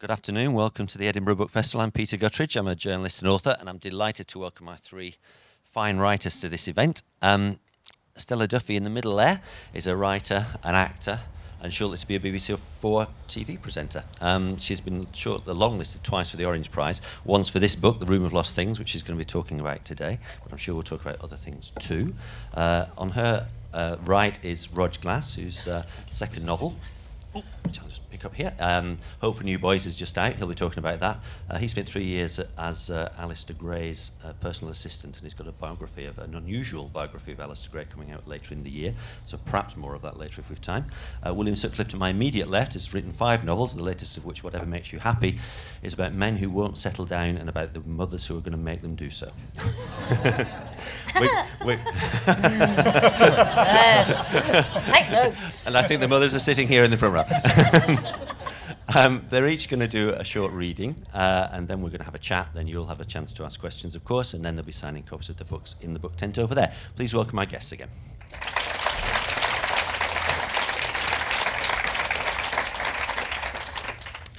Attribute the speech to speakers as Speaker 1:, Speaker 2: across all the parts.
Speaker 1: Good afternoon. Welcome to the Edinburgh Book Festival. I'm Peter Guttridge. I'm a journalist and author, and I'm delighted to welcome my three fine writers to this event. Um, Stella Duffy in the middle there is a writer, an actor, and shortly to be a BBC 4 TV presenter. Um, she's been short, longlisted twice for the Orange Prize, once for this book, The Room of Lost Things, which she's going to be talking about today, but I'm sure we'll talk about other things too. Uh, on her uh, right is Rodge Glass, whose uh, second novel, which I'll just pick up here. Um, Hope for Newborns is just out. He'll be talking about that. Uh, he spent three years as uh, Alasdair Gray's uh, personal assistant, and he's got a biography of an unusual biography of Alasdair Gray coming out later in the year. So perhaps more of that later if we've time. Uh, William Sutcliffe to my immediate left has written five novels, the latest of which, Whatever Makes You Happy, is about men who won't settle down and about the mothers who are going to make them do so. we, we
Speaker 2: yes. Take notes.
Speaker 1: and I think the mothers are sitting here in the front row. um, they're each going to do a short reading, uh, and then we're going to have a chat. Then you'll have a chance to ask questions, of course, and then they'll be signing copies of the books in the book tent over there. Please welcome our guests again.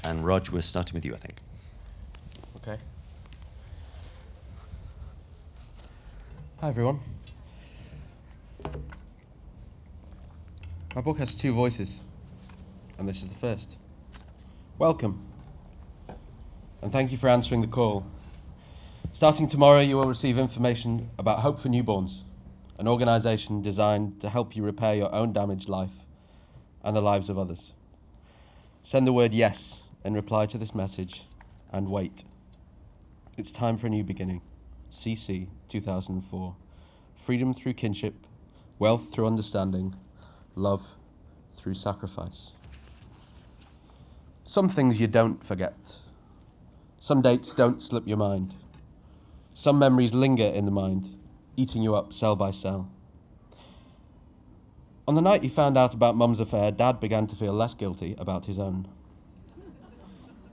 Speaker 1: And Rodge, we're starting with you, I think.
Speaker 3: Okay. Hi, everyone. My book has two voices, and this is the first. Welcome, and thank you for answering the call. Starting tomorrow, you will receive information about Hope for Newborns, an organisation designed to help you repair your own damaged life and the lives of others. Send the word yes in reply to this message and wait. It's time for a new beginning. CC 2004. Freedom through kinship, wealth through understanding, love through sacrifice. Some things you don't forget. Some dates don't slip your mind. Some memories linger in the mind, eating you up cell by cell. On the night he found out about Mum's affair, Dad began to feel less guilty about his own.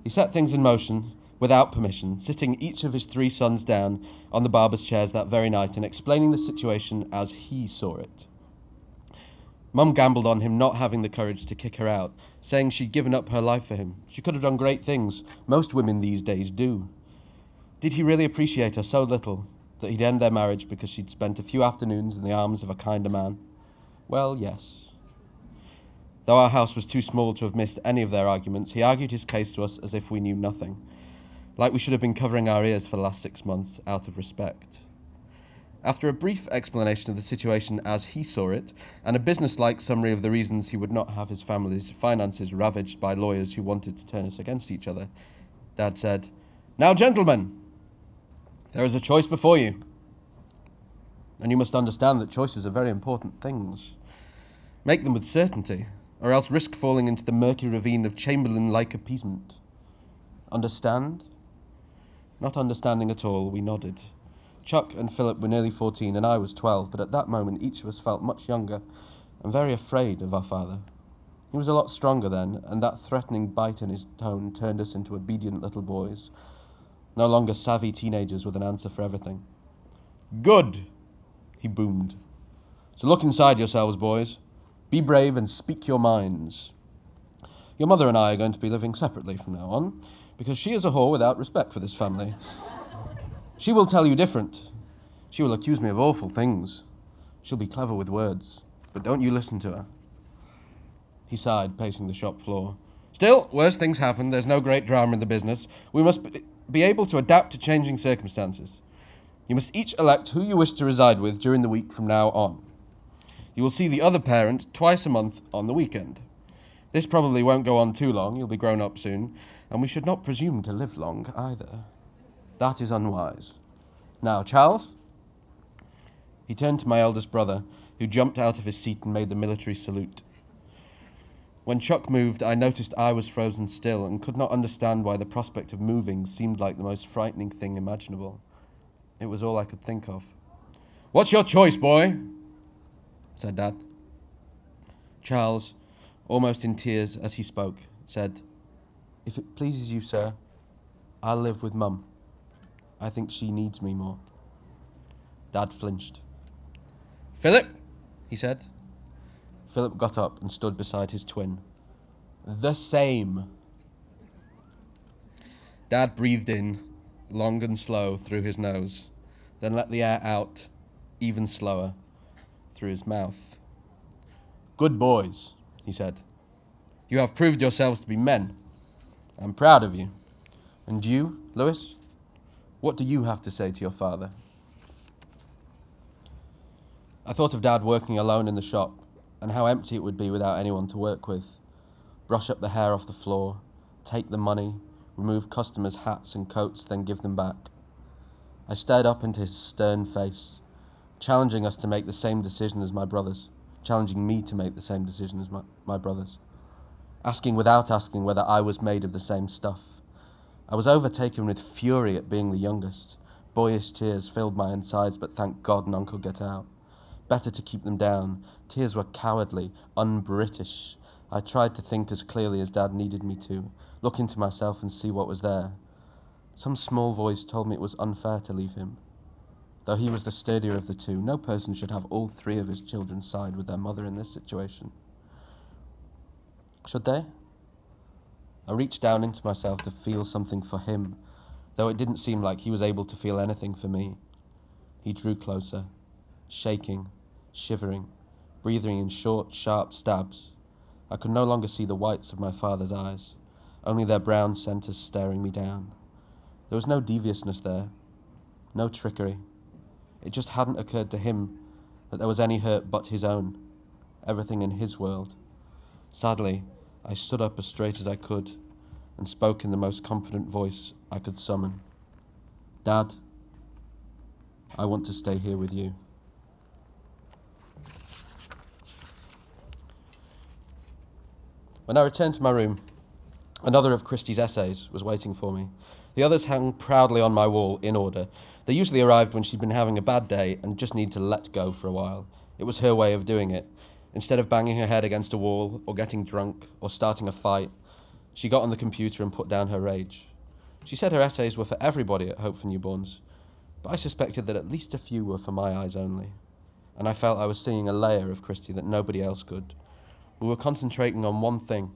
Speaker 3: He set things in motion without permission, sitting each of his three sons down on the barber's chairs that very night and explaining the situation as he saw it. Mum gambled on him not having the courage to kick her out, saying she'd given up her life for him. She could have done great things. Most women these days do. Did he really appreciate her so little that he'd end their marriage because she'd spent a few afternoons in the arms of a kinder man? Well, yes. Though our house was too small to have missed any of their arguments, he argued his case to us as if we knew nothing, like we should have been covering our ears for the last six months out of respect. After a brief explanation of the situation as he saw it, and a business-like summary of the reasons he would not have his family's finances ravaged by lawyers who wanted to turn us against each other, Dad said, Now, gentlemen, there is a choice before you. And you must understand that choices are very important things. Make them with certainty, or else risk falling into the murky ravine of Chamberlain like appeasement. Understand? Not understanding at all, we nodded. Chuck and Philip were nearly 14 and I was 12, but at that moment each of us felt much younger and very afraid of our father. He was a lot stronger then, and that threatening bite in his tone turned us into obedient little boys, no longer savvy teenagers with an answer for everything. Good, he boomed. So look inside yourselves, boys. Be brave and speak your minds. Your mother and I are going to be living separately from now on, because she is a whore without respect for this family. She will tell you different. She will accuse me of awful things. She'll be clever with words, but don't you listen to her. He sighed, pacing the shop floor. Still, worse things happen. There's no great drama in the business. We must be able to adapt to changing circumstances. You must each elect who you wish to reside with during the week from now on. You will see the other parent twice a month on the weekend. This probably won't go on too long, you'll be grown up soon, and we should not presume to live long either. That is unwise. Now, Charles? He turned to my eldest brother, who jumped out of his seat and made the military salute. When Chuck moved, I noticed I was frozen still and could not understand why the prospect of moving seemed like the most frightening thing imaginable. It was all I could think of. What's your choice, boy? said Dad. Charles, almost in tears as he spoke, said, If it pleases you, sir, I'll live with Mum. I think she needs me more. Dad flinched. Philip, he said. Philip got up and stood beside his twin. The same. Dad breathed in, long and slow, through his nose, then let the air out, even slower, through his mouth. Good boys, he said. You have proved yourselves to be men. I'm proud of you. And you, Lewis? What do you have to say to your father? I thought of Dad working alone in the shop and how empty it would be without anyone to work with. Brush up the hair off the floor, take the money, remove customers' hats and coats, then give them back. I stared up into his stern face, challenging us to make the same decision as my brothers, challenging me to make the same decision as my, my brothers, asking without asking whether I was made of the same stuff. I was overtaken with fury at being the youngest. Boyish tears filled my insides, but thank God none could get out. Better to keep them down. Tears were cowardly, un British. I tried to think as clearly as Dad needed me to, look into myself and see what was there. Some small voice told me it was unfair to leave him. Though he was the sturdier of the two, no person should have all three of his children side with their mother in this situation. Should they? I reached down into myself to feel something for him, though it didn't seem like he was able to feel anything for me. He drew closer, shaking, shivering, breathing in short, sharp stabs. I could no longer see the whites of my father's eyes, only their brown centers staring me down. There was no deviousness there, no trickery. It just hadn't occurred to him that there was any hurt but his own, everything in his world. Sadly, I stood up as straight as I could and spoke in the most confident voice I could summon. Dad, I want to stay here with you. When I returned to my room, another of Christie's essays was waiting for me. The others hung proudly on my wall in order. They usually arrived when she'd been having a bad day and just needed to let go for a while. It was her way of doing it. Instead of banging her head against a wall, or getting drunk, or starting a fight, she got on the computer and put down her rage. She said her essays were for everybody at Hope for Newborns, but I suspected that at least a few were for my eyes only, and I felt I was seeing a layer of Christie that nobody else could. We were concentrating on one thing,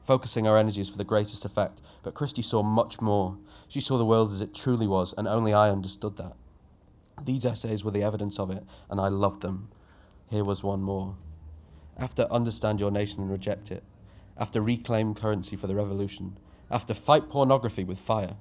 Speaker 3: focusing our energies for the greatest effect, but Christie saw much more. She saw the world as it truly was, and only I understood that. These essays were the evidence of it, and I loved them. Here was one more. After Understand Your Nation and Reject It, after Reclaim Currency for the Revolution, after Fight Pornography with Fire,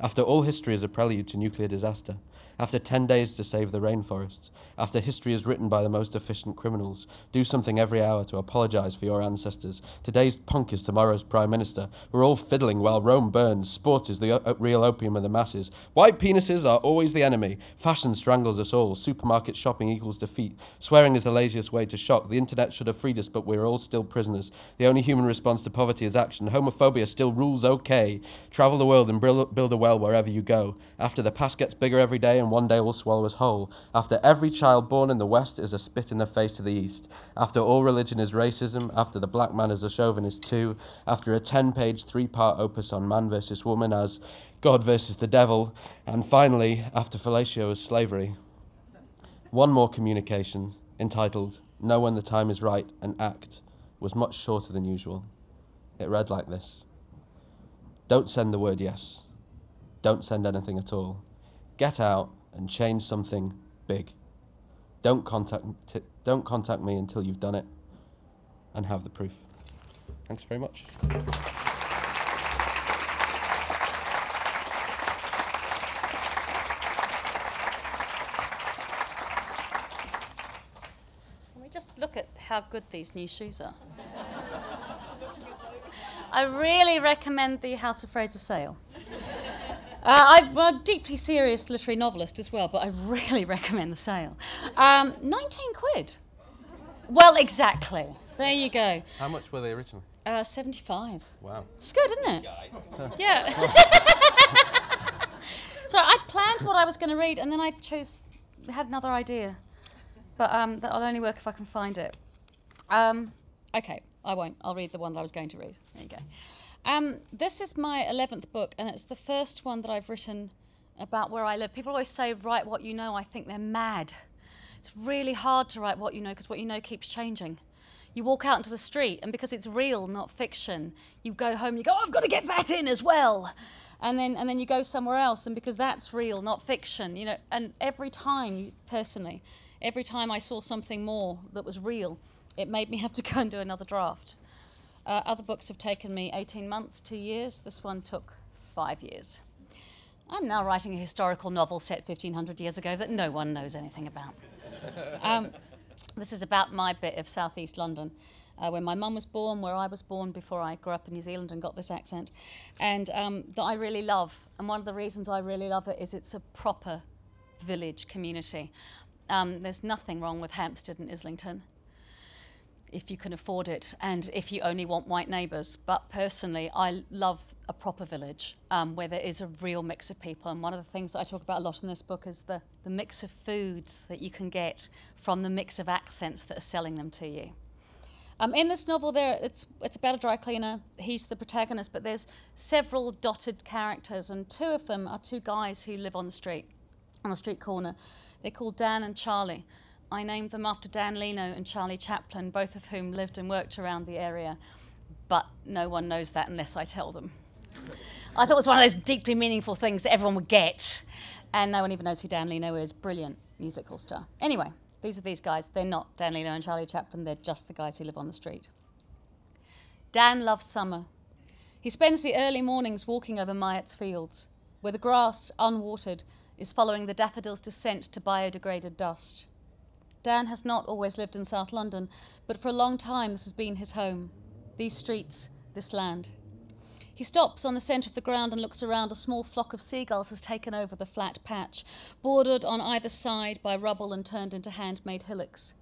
Speaker 3: after All History is a Prelude to Nuclear Disaster, after 10 days to save the rainforests, after history is written by the most efficient criminals, do something every hour to apologize for your ancestors. Today's punk is tomorrow's prime minister. We're all fiddling while Rome burns. Sport is the o- real opium of the masses. White penises are always the enemy. Fashion strangles us all. Supermarket shopping equals defeat. Swearing is the laziest way to shock. The internet should have freed us, but we're all still prisoners. The only human response to poverty is action. Homophobia still rules okay. Travel the world and build a well wherever you go. After the past gets bigger every day and one day will swallow us whole. After every child born in the West is a spit in the face to the East. After all religion is racism. After the black man is a chauvinist too. After a 10 page, three part opus on man versus woman as God versus the devil. And finally, after fellatio is slavery. One more communication entitled Know When the Time is Right and Act was much shorter than usual. It read like this Don't send the word yes. Don't send anything at all. Get out and change something big. Don't contact, t- don't contact me until you've done it and have the proof. Thanks very much.
Speaker 2: Can we just look at how good these new shoes are? I really recommend the House of Fraser sale. Uh, I'm a deeply serious literary novelist as well, but I really recommend the sale. Um, 19 quid. Well, exactly. There you go.
Speaker 3: How much were they originally?
Speaker 2: Uh, 75.
Speaker 3: Wow.
Speaker 2: It's good, isn't it? Yeah. so I planned what I was going to read, and then I chose, had another idea. But um, that'll only work if I can find it. Um, okay, I won't. I'll read the one that I was going to read. There you go. Um, this is my 11th book, and it's the first one that I've written about where I live. People always say, write what you know. I think they're mad. It's really hard to write what you know because what you know keeps changing. You walk out into the street, and because it's real, not fiction, you go home you go, oh, I've got to get that in as well. and then and then you go somewhere else, and because that's real, not fiction, you know. And every time, personally, every time I saw something more that was real, it made me have to go and do another draft. Uh, other books have taken me 18 months, two years. This one took five years. I'm now writing a historical novel set 1500 years ago that no one knows anything about. um, this is about my bit of southeast London, uh, where my mum was born, where I was born before I grew up in New Zealand and got this accent, and um, that I really love. And one of the reasons I really love it is it's a proper village community. Um, there's nothing wrong with Hampstead and Islington if you can afford it and if you only want white neighbours. But personally, I love a proper village um, where there is a real mix of people. And one of the things that I talk about a lot in this book is the, the mix of foods that you can get from the mix of accents that are selling them to you. Um, in this novel, there it's it's about a dry cleaner. He's the protagonist, but there's several dotted characters, and two of them are two guys who live on the street, on the street corner. They're called Dan and Charlie. I named them after Dan Leno and Charlie Chaplin, both of whom lived and worked around the area, but no one knows that unless I tell them. I thought it was one of those deeply meaningful things that everyone would get, and no one even knows who Dan Leno is. Brilliant musical star. Anyway, these are these guys. They're not Dan Leno and Charlie Chaplin, they're just the guys who live on the street. Dan loves summer. He spends the early mornings walking over Myatt's fields, where the grass, unwatered, is following the daffodil's descent to biodegraded dust. Dan has not always lived in South London, but for a long time this has been his home. These streets, this land. He stops on the centre of the ground and looks around. A small flock of seagulls has taken over the flat patch, bordered on either side by rubble and turned into handmade hillocks.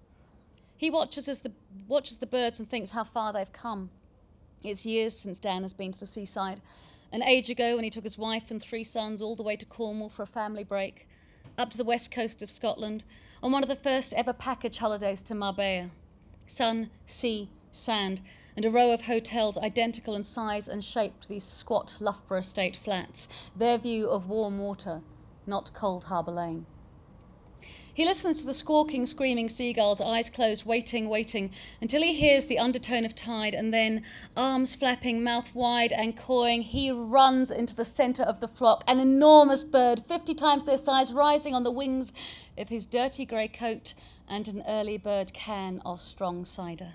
Speaker 2: He watches, as the, watches the birds and thinks how far they've come. It's years since Dan has been to the seaside. An age ago, when he took his wife and three sons all the way to Cornwall for a family break, up to the west coast of Scotland, on one of the first ever package holidays to Marbella. Sun, sea, sand, and a row of hotels identical in size and shape to these squat Loughborough estate flats, their view of warm water, not Coldharbour Lane. He listens to the squawking, screaming seagulls, eyes closed, waiting, waiting, until he hears the undertone of tide, and then, arms flapping, mouth wide and cawing, he runs into the centre of the flock, an enormous bird, fifty times their size, rising on the wings of his dirty grey coat and an early bird can of strong cider.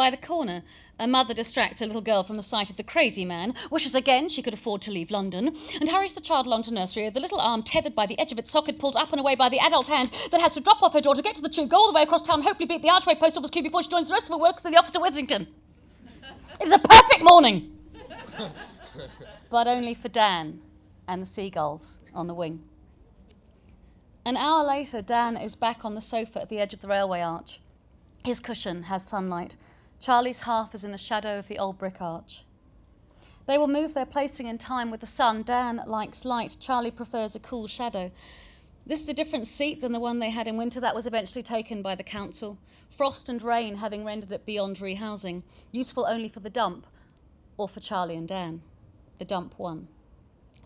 Speaker 2: By the corner, a mother distracts a little girl from the sight of the crazy man, wishes again she could afford to leave London, and hurries the child along to nursery, with the little arm tethered by the edge of its socket, pulled up and away by the adult hand that has to drop off her daughter, to get to the tube, go all the way across town, hopefully beat the Archway post office queue before she joins the rest of her workers in the office at Westington. It's a perfect morning! but only for Dan and the seagulls on the wing. An hour later, Dan is back on the sofa at the edge of the railway arch. His cushion has sunlight. Charlie's half is in the shadow of the old brick arch. They will move their placing in time with the sun. Dan likes light. Charlie prefers a cool shadow. This is a different seat than the one they had in winter. That was eventually taken by the council. Frost and rain having rendered it beyond rehousing, useful only for the dump or for Charlie and Dan. The dump won.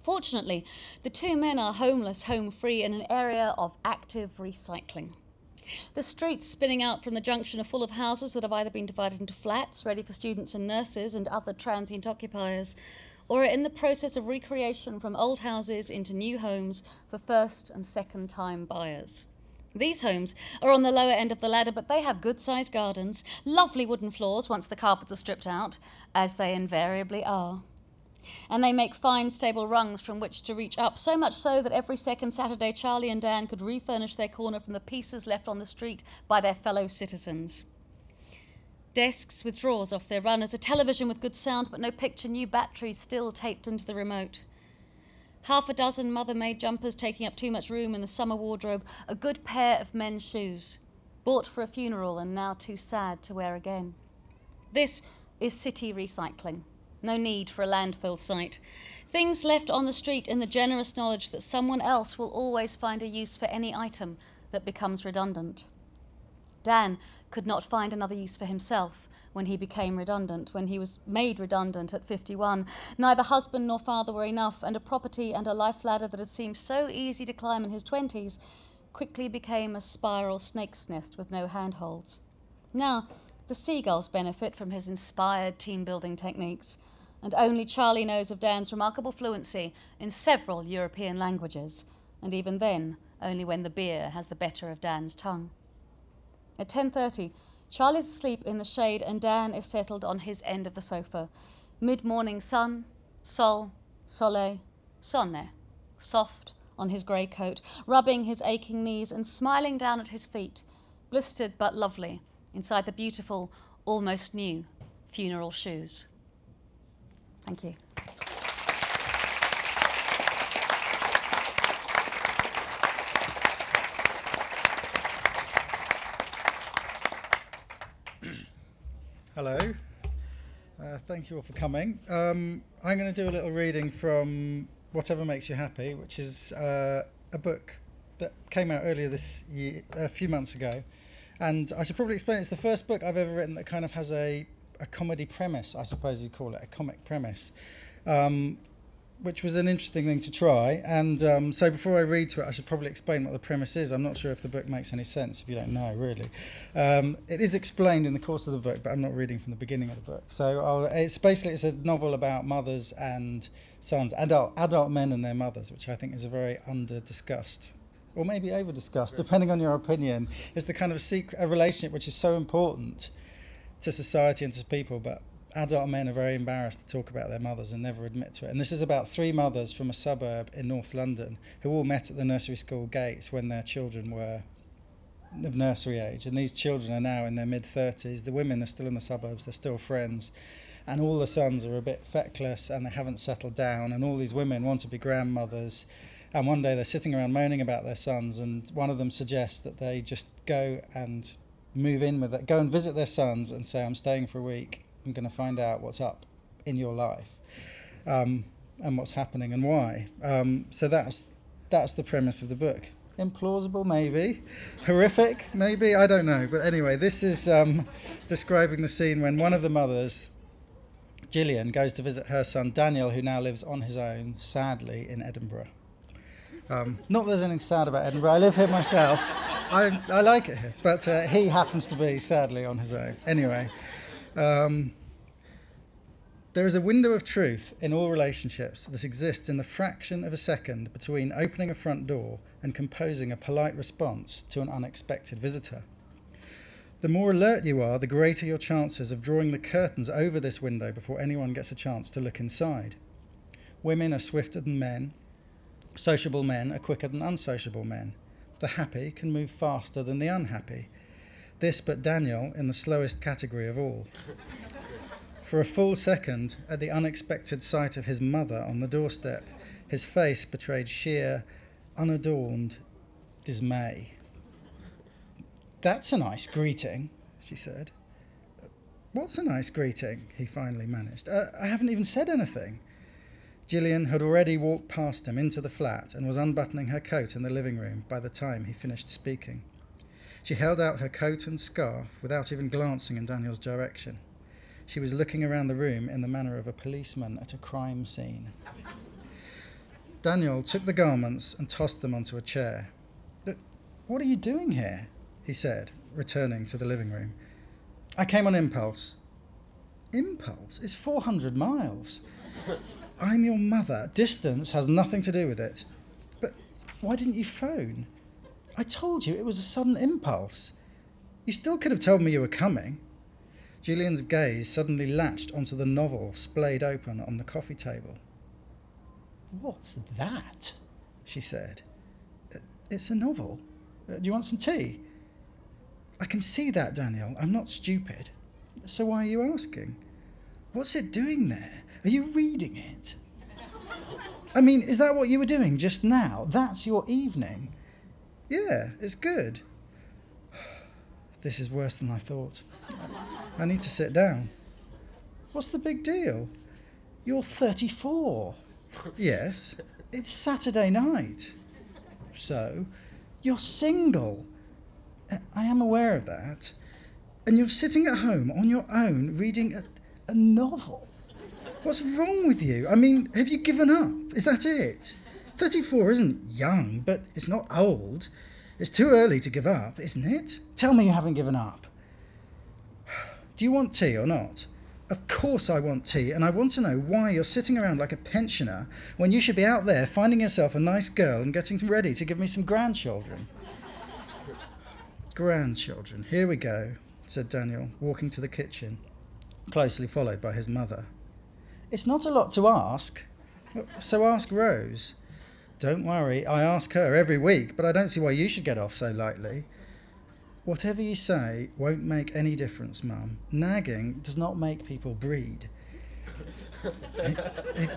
Speaker 2: Fortunately, the two men are homeless, home free, in an area of active recycling. The streets spinning out from the junction are full of houses that have either been divided into flats, ready for students and nurses and other transient occupiers, or are in the process of recreation from old houses into new homes for first and second time buyers. These homes are on the lower end of the ladder, but they have good sized gardens, lovely wooden floors once the carpets are stripped out, as they invariably are and they make fine, stable rungs from which to reach up, so much so that every second Saturday Charlie and Dan could refurnish their corner from the pieces left on the street by their fellow citizens. Desks with drawers off their runners, a television with good sound but no picture, new batteries still taped into the remote. Half a dozen mother made jumpers taking up too much room in the summer wardrobe, a good pair of men's shoes, bought for a funeral and now too sad to wear again. This is city recycling. No need for a landfill site. Things left on the street in the generous knowledge that someone else will always find a use for any item that becomes redundant. Dan could not find another use for himself when he became redundant, when he was made redundant at 51. Neither husband nor father were enough, and a property and a life ladder that had seemed so easy to climb in his 20s quickly became a spiral snake's nest with no handholds. Now, the seagulls benefit from his inspired team building techniques and only Charlie knows of Dan's remarkable fluency in several European languages, and even then, only when the beer has the better of Dan's tongue. At 10:30, Charlie's asleep in the shade and Dan is settled on his end of the sofa. Mid-morning sun, sol, soleil, sonne, soft on his grey coat, rubbing his aching knees and smiling down at his feet, blistered but lovely, inside the beautiful, almost new funeral shoes. Thank you.
Speaker 4: Hello. Uh, thank you all for coming. Um, I'm going to do a little reading from Whatever Makes You Happy, which is uh, a book that came out earlier this year, a few months ago. And I should probably explain it's the first book I've ever written that kind of has a, a comedy premise, I suppose you'd call it, a comic premise. Um, which was an interesting thing to try. And um, so before I read to it, I should probably explain what the premise is. I'm not sure if the book makes any sense if you don't know, really. Um, it is explained in the course of the book, but I'm not reading from the beginning of the book. So I'll, it's basically it's a novel about mothers and sons, adult adult men and their mothers, which I think is a very under discussed. Or maybe over discussed, depending on your opinion. is the kind of secret, a relationship which is so important to society and to people, but adult men are very embarrassed to talk about their mothers and never admit to it. And this is about three mothers from a suburb in North London who all met at the nursery school gates when their children were of nursery age. And these children are now in their mid 30s. The women are still in the suburbs, they're still friends. And all the sons are a bit feckless and they haven't settled down. And all these women want to be grandmothers. And one day they're sitting around moaning about their sons, and one of them suggests that they just go and move in with it, go and visit their sons and say, I'm staying for a week I'm going to find out what's up in your life um, and what's happening and why. Um, so that's that's the premise of the book. Implausible, maybe. Horrific, maybe. I don't know. But anyway, this is um, describing the scene when one of the mothers, Gillian, goes to visit her son Daniel, who now lives on his own, sadly, in Edinburgh. Um, not that there's anything sad about Edinburgh. I live here myself. I, I like it here. But uh, he happens to be, sadly, on his own. Anyway. Um, there is a window of truth in all relationships that exists in the fraction of a second between opening a front door and composing a polite response to an unexpected visitor. The more alert you are, the greater your chances of drawing the curtains over this window before anyone gets a chance to look inside. Women are swifter than men. Sociable men are quicker than unsociable men. The happy can move faster than the unhappy. This but Daniel in the slowest category of all. For a full second, at the unexpected sight of his mother on the doorstep, his face betrayed sheer, unadorned dismay. That's a nice greeting, she said. What's a nice greeting? He finally managed. Uh, I haven't even said anything. Gillian had already walked past him into the flat and was unbuttoning her coat in the living room by the time he finished speaking. She held out her coat and scarf without even glancing in Daniel's direction. She was looking around the room in the manner of a policeman at a crime scene. Daniel took the garments and tossed them onto a chair. What are you doing here? he said, returning to the living room. I came on impulse. Impulse? It's 400 miles. I'm your mother. Distance has nothing to do with it. But why didn't you phone? I told you it was a sudden impulse. You still could have told me you were coming. Julian's gaze suddenly latched onto the novel splayed open on the coffee table. What's that? she said. Uh, it's a novel. Uh, do you want some tea? I can see that, Daniel. I'm not stupid. So why are you asking? What's it doing there? Are you reading it? I mean, is that what you were doing just now? That's your evening. Yeah, it's good. This is worse than I thought. I need to sit down. What's the big deal? You're 34. yes, it's Saturday night. So, you're single. Uh, I am aware of that. And you're sitting at home on your own reading a, a novel. What's wrong with you? I mean, have you given up? Is that it? 34 isn't young, but it's not old. It's too early to give up, isn't it? Tell me you haven't given up. Do you want tea or not? Of course, I want tea, and I want to know why you're sitting around like a pensioner when you should be out there finding yourself a nice girl and getting ready to give me some grandchildren. grandchildren, here we go, said Daniel, walking to the kitchen, closely followed by his mother. It's not a lot to ask, so ask Rose. Don't worry, I ask her every week, but I don't see why you should get off so lightly. Whatever you say won't make any difference, Mum. Nagging does not make people breed. he, he,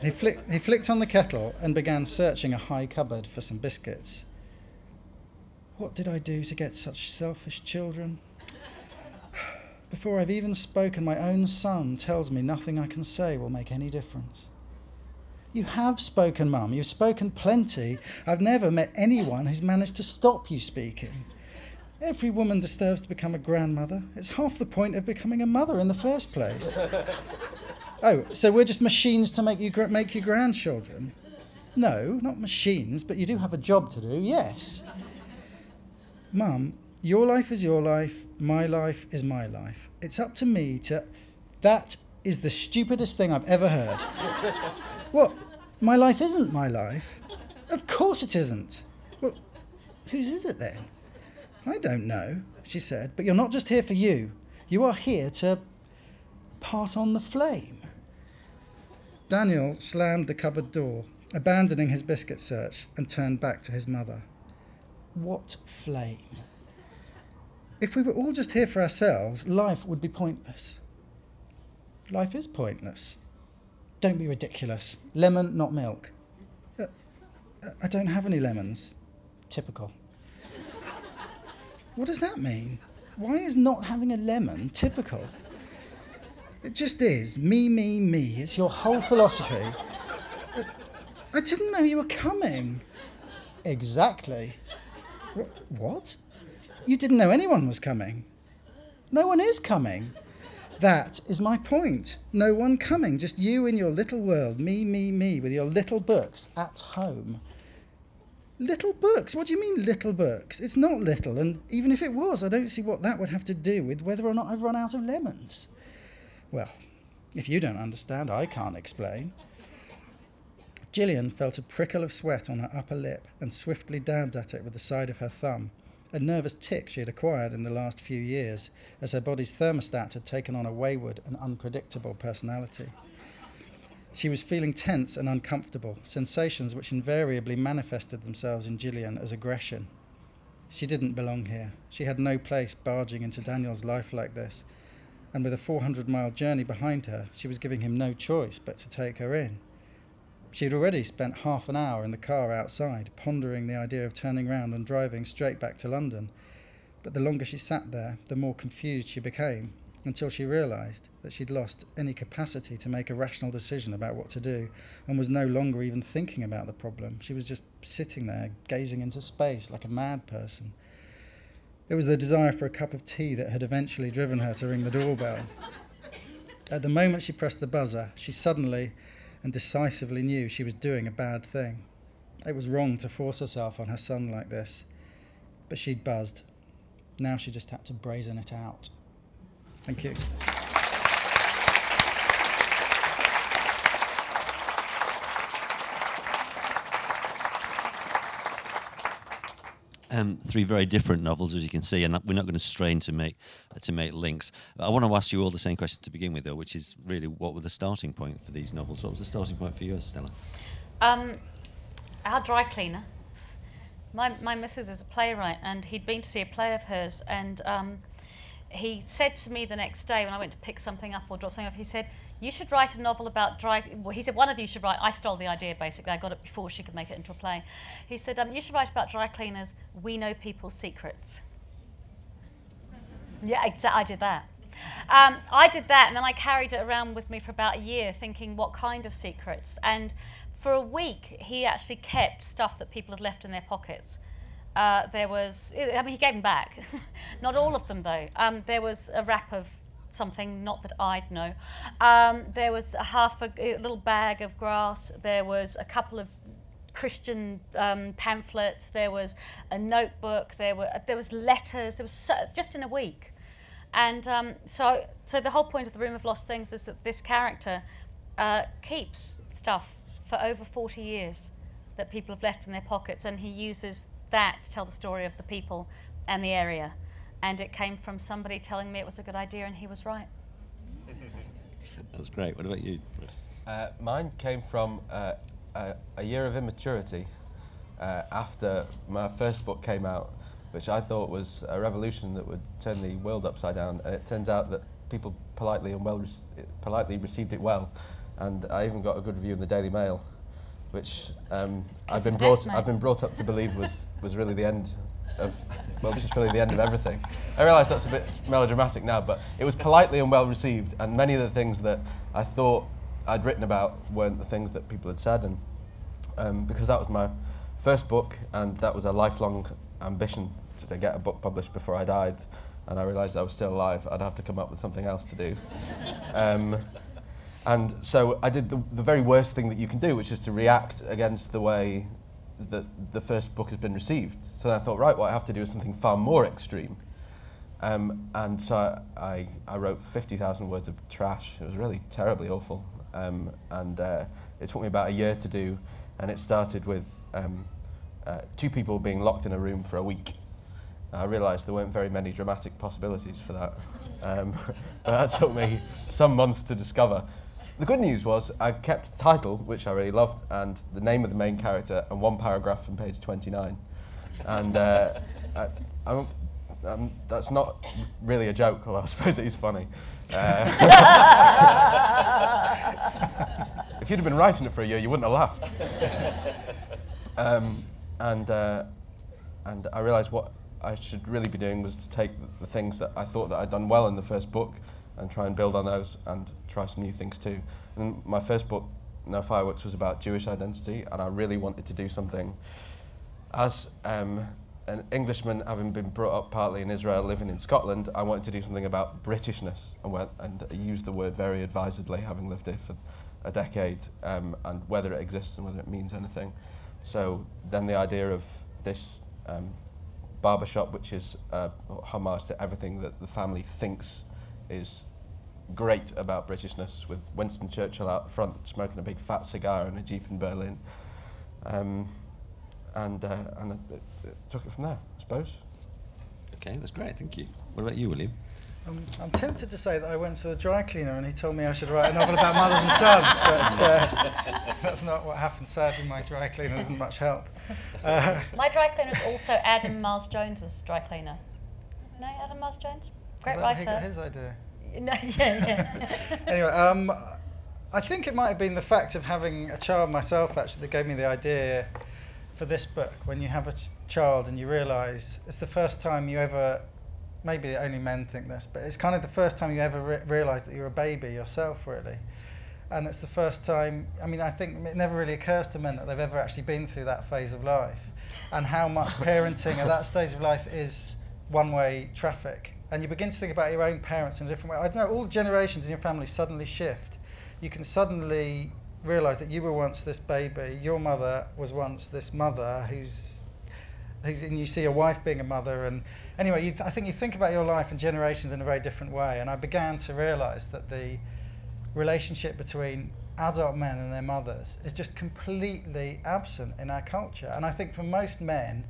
Speaker 4: he, flick, he flicked on the kettle and began searching a high cupboard for some biscuits. What did I do to get such selfish children? Before I've even spoken, my own son tells me nothing I can say will make any difference. You have spoken, Mum. You've spoken plenty. I've never met anyone who's managed to stop you speaking. Every woman deserves to become a grandmother. It's half the point of becoming a mother in the first place. oh, so we're just machines to make you make your grandchildren? No, not machines, but you do have a job to do. Yes. Mum, your life is your life. My life is my life. It's up to me to. That is the stupidest thing I've ever heard. what? My life isn't my life. Of course it isn't. Well, whose is it then? I don't know, she said, but you're not just here for you. You are here to pass on the flame. Daniel slammed the cupboard door, abandoning his biscuit search, and turned back to his mother. What flame? If we were all just here for ourselves, life would be pointless. Life is pointless. Don't be ridiculous. Lemon, not milk. Uh, I don't have any lemons. Typical. what does that mean? Why is not having a lemon typical? It just is. Me, me, me. It's your whole philosophy. I didn't know you were coming. Exactly. What? You didn't know anyone was coming. No one is coming. That is my point. No one coming, just you in your little world, me, me, me, with your little books at home. Little books? What do you mean, little books? It's not little, and even if it was, I don't see what that would have to do with whether or not I've run out of lemons. Well, if you don't understand, I can't explain. Gillian felt a prickle of sweat on her upper lip and swiftly dabbed at it with the side of her thumb a nervous tic she had acquired in the last few years as her body's thermostat had taken on a wayward and unpredictable personality. She was feeling tense and uncomfortable, sensations which invariably manifested themselves in Gillian as aggression. She didn't belong here. She had no place barging into Daniel's life like this, and with a 400 mile journey behind her, she was giving him no choice but to take her in. She had already spent half an hour in the car outside, pondering the idea of turning round and driving straight back to London. But the longer she sat there, the more confused she became, until she realised that she'd lost any capacity to make a rational decision about what to do, and was no longer even thinking about the problem. She was just sitting there, gazing into space like a mad person. It was the desire for a cup of tea that had eventually driven her to ring the doorbell. At the moment she pressed the buzzer, she suddenly and decisively knew she was doing a bad thing. It was wrong to force herself on her son like this, but she'd buzzed. Now she just had to brazen it out. Thank you.
Speaker 1: Um, three very different novels, as you can see, and we're not going to strain to make uh, to make links. I want to ask you all the same question to begin with, though, which is really what were the starting point for these novels? What was the starting point for you, Stella?
Speaker 2: Um, our dry cleaner. My my missus is a playwright, and he'd been to see a play of hers, and um, he said to me the next day when I went to pick something up or drop something off, he said, you should write a novel about dry. Well, he said one of you should write. I stole the idea basically. I got it before she could make it into a play. He said um, you should write about dry cleaners. We know people's secrets. yeah, exactly. I did that. Um, I did that, and then I carried it around with me for about a year, thinking what kind of secrets. And for a week, he actually kept stuff that people had left in their pockets. Uh, there was, I mean, he gave them back. Not all of them, though. Um, there was a wrap of something, not that I'd know. Um, there was a half a, a, little bag of grass. There was a couple of Christian um, pamphlets. There was a notebook. There were there was letters. There was so, just in a week, And um, so, so the whole point of the Room of Lost Things is that this character uh, keeps stuff for over 40 years that people have left in their pockets, and he uses that to tell the story of the people and the area. And it came from somebody telling me it was a good idea, and he was right.
Speaker 1: That's great. What about you?
Speaker 3: Uh, mine came from uh, a, a year of immaturity uh, after my first book came out, which I thought was a revolution that would turn the world upside down. And it turns out that people politely and well rec- politely received it well, and I even got a good review in the Daily Mail, which um, I've been brought I've been brought up to believe was was really the end of well, just really the end of everything. I realise that's a bit melodramatic now, but it was politely and well received, and many of the things that I thought I'd written about weren't the things that people had said, and um, because that was my first book, and that was a lifelong ambition to, to get a book published before I died, and I realised I was still alive, I'd have to come up with something else to do. Um, and so I did the, the very worst thing that you can do, which is to react against the way that the first book has been received. So I thought, right, what I have to do is something far more extreme. Um, and so I, I wrote 50,000 words of trash. It was really terribly awful. Um, and uh, it took me about a year to do. And it started with um, uh, two people being locked in a room for a week. I realised there weren't very many dramatic possibilities for that. Um, but that took me some months to discover. The good news was I kept the title, which I really loved, and the name of the main character, and one paragraph from page 29. And uh, I, I, won't- um, that's not really a joke, although I suppose it is funny. Uh, if you'd have been writing it for a year, you wouldn't have laughed. Um, and uh, and I realised what I should really be doing was to take the things that I thought that I'd done well in the first book and try and build on those and try some new things too. And my first book, No Fireworks, was about Jewish identity, and I really wanted to do something as um, an Englishman, having been brought up partly in Israel, living in Scotland, I wanted to do something about Britishness and, went, and I used the word very advisedly, having lived here for a decade, um, and whether it exists and whether it means anything. So then the idea of this um, barbershop, which is a homage to everything that the family thinks is great about Britishness, with Winston Churchill out front smoking a big fat cigar in a jeep in Berlin. Um, and uh, and it, it, it took it from there, I suppose.
Speaker 1: Okay, that's great. Thank you. What about you, William?
Speaker 4: I'm, I'm tempted to say that I went to the dry cleaner and he told me I should write a novel about mothers and sons, but uh, that's not what happened. Sadly, my dry cleaner isn't much help. Uh,
Speaker 2: My dry cleaner is also Adam Miles Jones's dry cleaner. No, Adam Miles Jones, great
Speaker 4: is that he got
Speaker 2: writer.
Speaker 4: his idea.
Speaker 2: No, yeah, yeah.
Speaker 4: Anyway, um, I think it might have been the fact of having a child myself actually that gave me the idea for this book. When you have a ch- child and you realise it's the first time you ever, maybe only men think this, but it's kind of the first time you ever re- realise that you're a baby yourself, really. And it's the first time, I mean, I think it never really occurs to men that they've ever actually been through that phase of life and how much parenting at that stage of life is one way traffic. And you begin to think about your own parents in a different way. I don't know, all generations in your family suddenly shift. You can suddenly realise that you were once this baby, your mother was once this mother who's, who's and you see a wife being a mother. And anyway, you, I think you think about your life and generations in a very different way. And I began to realise that the relationship between adult men and their mothers is just completely absent in our culture. And I think for most men,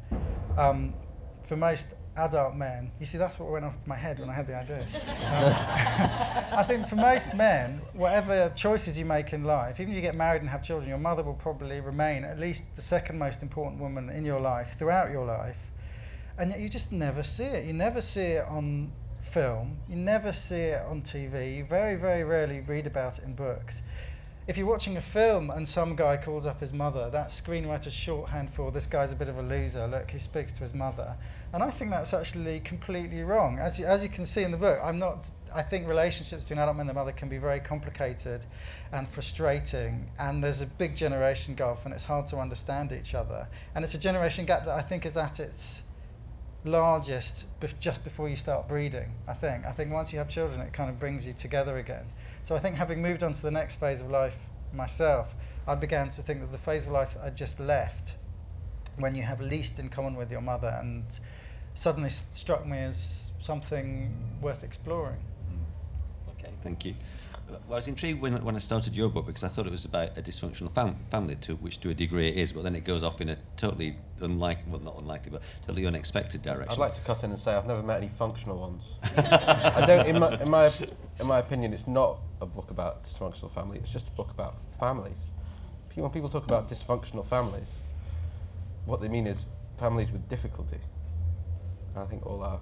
Speaker 4: um, for most adult men, you see, that's what went off my head when I had the idea. Um, I think for most men, whatever choices you make in life, even if you get married and have children, your mother will probably remain at least the second most important woman in your life throughout your life. And yet you just never see it. You never see it on film. You never see it on TV. You very, very rarely read about it in books. If you're watching a film and some guy calls up his mother, that screenwriter's shorthand for this guy's a bit of a loser. Look, he speaks to his mother. And I think that's actually completely wrong. As you, as you can see in the book, I'm not. I think relationships between adult men and mother can be very complicated and frustrating, and there's a big generation gulf, and it's hard to understand each other. And it's a generation gap that I think is at its largest bef- just before you start breeding. I think. I think once you have children, it kind of brings you together again. So I think having moved on to the next phase of life myself, I began to think that the phase of life that I just left, when you have least in common with your mother and suddenly s- struck me as something worth exploring. Mm.
Speaker 1: Okay, thank you. Uh, well, I was intrigued when, when I started your book because I thought it was about a dysfunctional fam- family, to which to a degree it is, but then it goes off in a totally unlikely, well, not unlikely, but totally unexpected direction.
Speaker 3: I'd like to cut in and say I've never met any functional ones. I don't. In my, in my in my opinion, it's not a book about dysfunctional family. It's just a book about families. When people talk about dysfunctional families, what they mean is families with difficulty. I think all are.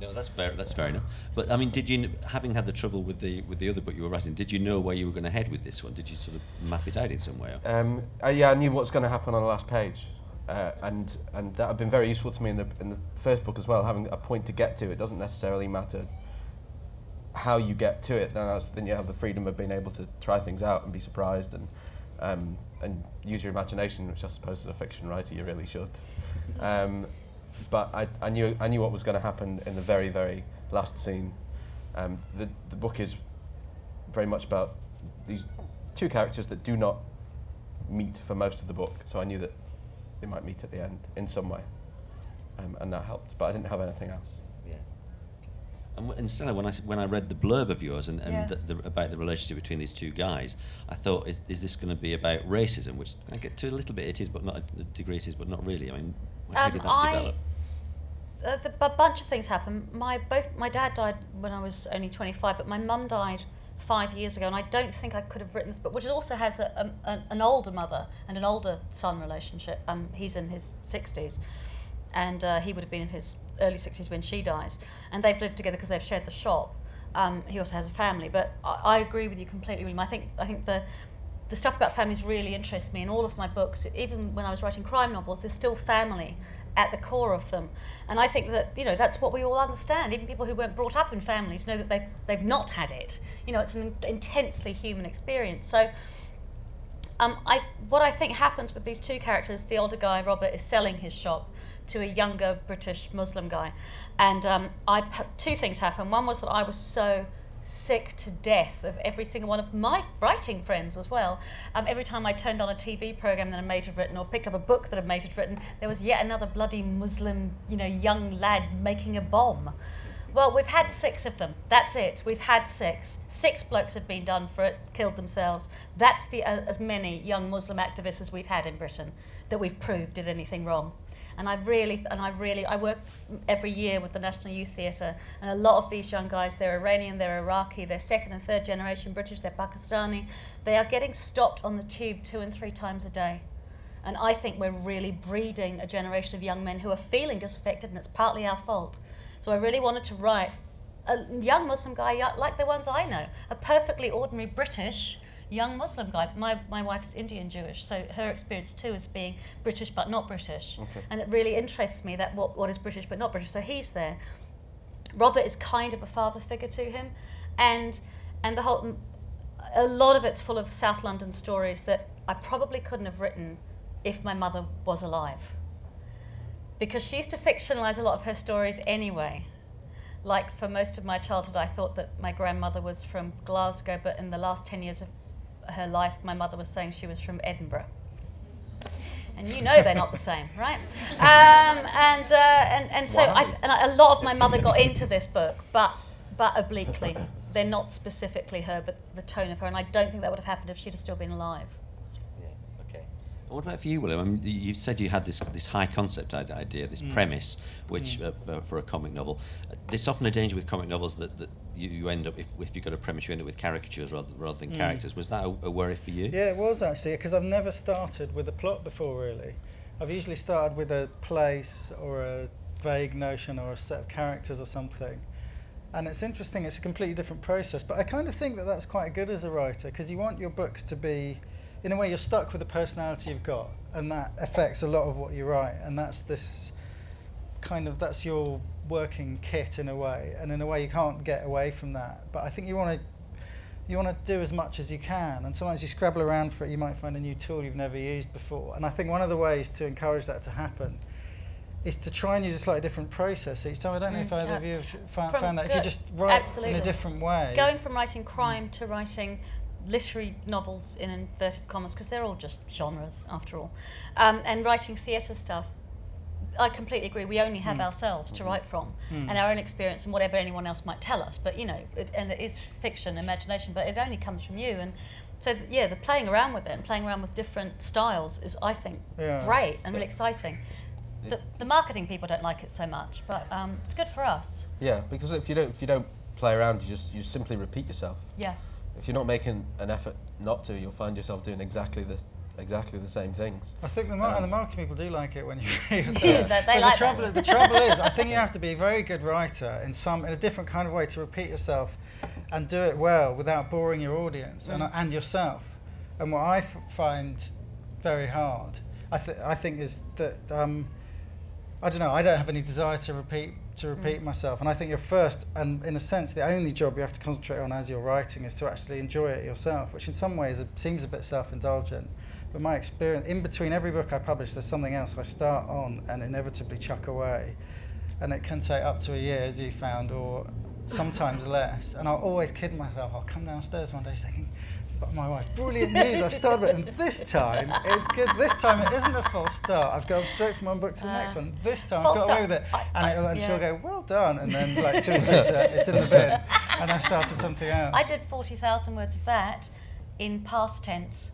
Speaker 1: No, that's fair. That's fair enough. But I mean, did you, having had the trouble with the with the other book you were writing, did you know where you were going to head with this one? Did you sort of map it out in some way?
Speaker 3: Um, uh, yeah, I knew what's going to happen on the last page, uh, and and that had been very useful to me in the in the first book as well. Having a point to get to, it doesn't necessarily matter how you get to it. Then then you have the freedom of being able to try things out and be surprised and um, and use your imagination, which I suppose as a fiction writer you really should. Um, but I, I knew I knew what was going to happen in the very very last scene. Um, the the book is very much about these two characters that do not meet for most of the book, so I knew that they might meet at the end in some way, um, and that helped. But I didn't have anything else.
Speaker 1: Yeah. And, w- and Stella, when I, s- when I read the blurb of yours and, and
Speaker 2: Yeah.
Speaker 1: the, the, about the relationship between these two guys, I thought, is, is this going to be about racism? Which I get to a little bit it is, but not to a degree it is, but not really. I mean, how
Speaker 2: Um,
Speaker 1: did that
Speaker 2: I-
Speaker 1: develop?
Speaker 2: There's a bunch of things happened. My both my dad died when I was only 25, but my mum died five years ago, and I don't think I could have written this book, which also has a, a, an older mother and an older son relationship. Um, he's in his 60s, and uh, he would have been in his early 60s when she dies, and they've lived together because they've shared the shop. Um, he also has a family, but I, I agree with you completely, William. I think I think the the stuff about families really interests me in all of my books. Even when I was writing crime novels, there's still family at the core of them. And I think that, you know, that's what we all understand. Even people who weren't brought up in families know that they've, they've not had it. You know, it's an intensely human experience. So um, I, what I think happens with these two characters, the older guy, Robert, is selling his shop to a younger British Muslim guy. And um, I, two things happened. One was that I was so sick to death of every single one of my writing friends as well. Um, every time I turned on a TV program that a mate had written or picked up a book that a mate had written, there was yet another bloody Muslim, you know, young lad making a bomb. Well, we've had six of them. That's it. We've had six. Six blokes have been done for it, killed themselves. That's the uh, as many young Muslim activists as we've had in Britain that we've proved did anything wrong. And I really, and I really, I work every year with the National Youth Theatre, and a lot of these young guys, they're Iranian, they're Iraqi, they're second and third generation British, they're Pakistani. They are getting stopped on the tube two and three times a day. And I think we're really breeding a generation of young men who are feeling disaffected, and it's partly our fault. So I really wanted to write a young Muslim guy like the ones I know, a perfectly ordinary British young Muslim guy. My, my wife's Indian Jewish, so her experience too is being British but not British.
Speaker 3: Okay.
Speaker 2: And it really interests me that what, what is British but not British. So he's there. Robert is kind of a father figure to him, and and the whole a lot of it's full of South London stories that I probably couldn't have written if my mother was alive. Because she used to fictionalize a lot of her stories anyway. Like for most of my childhood, I thought that my grandmother was from Glasgow, but in the last 10 years of her life, my mother was saying she was from Edinburgh. And you know they're not the same, right? Um, and, uh, and, and so I, and a lot of my mother got into this book, but, but obliquely. They're not specifically her, but the tone of her. And I don't think that would have happened if she'd have still been alive.
Speaker 1: Yeah, okay. And what about for you, William? I mean, you said you had this this high concept idea, this premise, which uh, for, for a comic novel. Uh, there's often a danger with comic novels that, that you, you end up, if, if you've got a premise, you end up with caricatures rather, rather than characters. Was that a, a worry for you?
Speaker 4: Yeah, it was actually because I've never started with a plot before. Really, I've usually started with a place or a vague notion or a set of characters or something. And it's interesting. It's a completely different process. But I kind of think that that's quite good as a writer because you want your books to be, in a way, you're stuck with the personality you've got, and that affects a lot of what you write. And that's this kind of that's your working kit in a way, and in a way you can't get away from that. But I think you want to you want to do as much as you can, and sometimes you scrabble around for it. You might find a new tool you've never used before. And I think one of the ways to encourage that to happen is to try and use a slightly different process each time. I don't know if
Speaker 2: Mm,
Speaker 4: either of you have found, found that if you just write in a different way.
Speaker 2: Going from writing crime to writing literary novels in inverted commas, because they're all just genres after all, um, and writing theatre stuff. I completely agree. We only have ourselves
Speaker 4: Mm-hmm.
Speaker 2: to write from, and our own experience, and whatever anyone else might tell us. But you know, it, and it is fiction, imagination, but it only comes from you. And so, th- yeah, the playing around with it and playing around with different styles is, I think,
Speaker 4: Yeah.
Speaker 2: great and really exciting. The, the marketing people don't like it so much, but um, it's good for us.
Speaker 3: Yeah, because if you don't if you don't play around, you just you simply repeat yourself.
Speaker 2: Yeah.
Speaker 3: If you're not making an effort not to, you'll find yourself doing exactly the exactly the same things.
Speaker 4: I think the, mar-
Speaker 3: Um,
Speaker 4: and the marketing people do like it when you read yourself.
Speaker 2: They- they
Speaker 4: But
Speaker 2: like
Speaker 4: the
Speaker 2: that.
Speaker 4: trouble, the trouble is, I think you have to be a very good writer in some in a different kind of way to repeat yourself and do it well without boring your audience and,
Speaker 2: Mm.
Speaker 4: and yourself. And what I f- find very hard, I, th- I think, is that um, I don't know. I don't have any desire to repeat to repeat mm. myself, and I think your first and in a sense the only job you have to concentrate on as you're writing is to actually enjoy it yourself, which in some ways seems a bit self-indulgent. But my experience, in between every book I publish, there's something else I start on and inevitably chuck away, and it can take up to a year, as you found, or sometimes less. And I'll always kid myself. I'll come downstairs one day thinking. But my wife, brilliant news! I've started it, and this time it's good. This time it isn't a false start. I've gone straight from one book to the next
Speaker 2: Uh,
Speaker 4: one. This time I've
Speaker 2: false
Speaker 4: got away with it,
Speaker 2: I-
Speaker 4: and,
Speaker 2: I-
Speaker 4: it'll, and she'll go, "Well done," and then like two weeks later, it's in the bin, and I've started something else.
Speaker 2: I did 40,000 words of that in past tense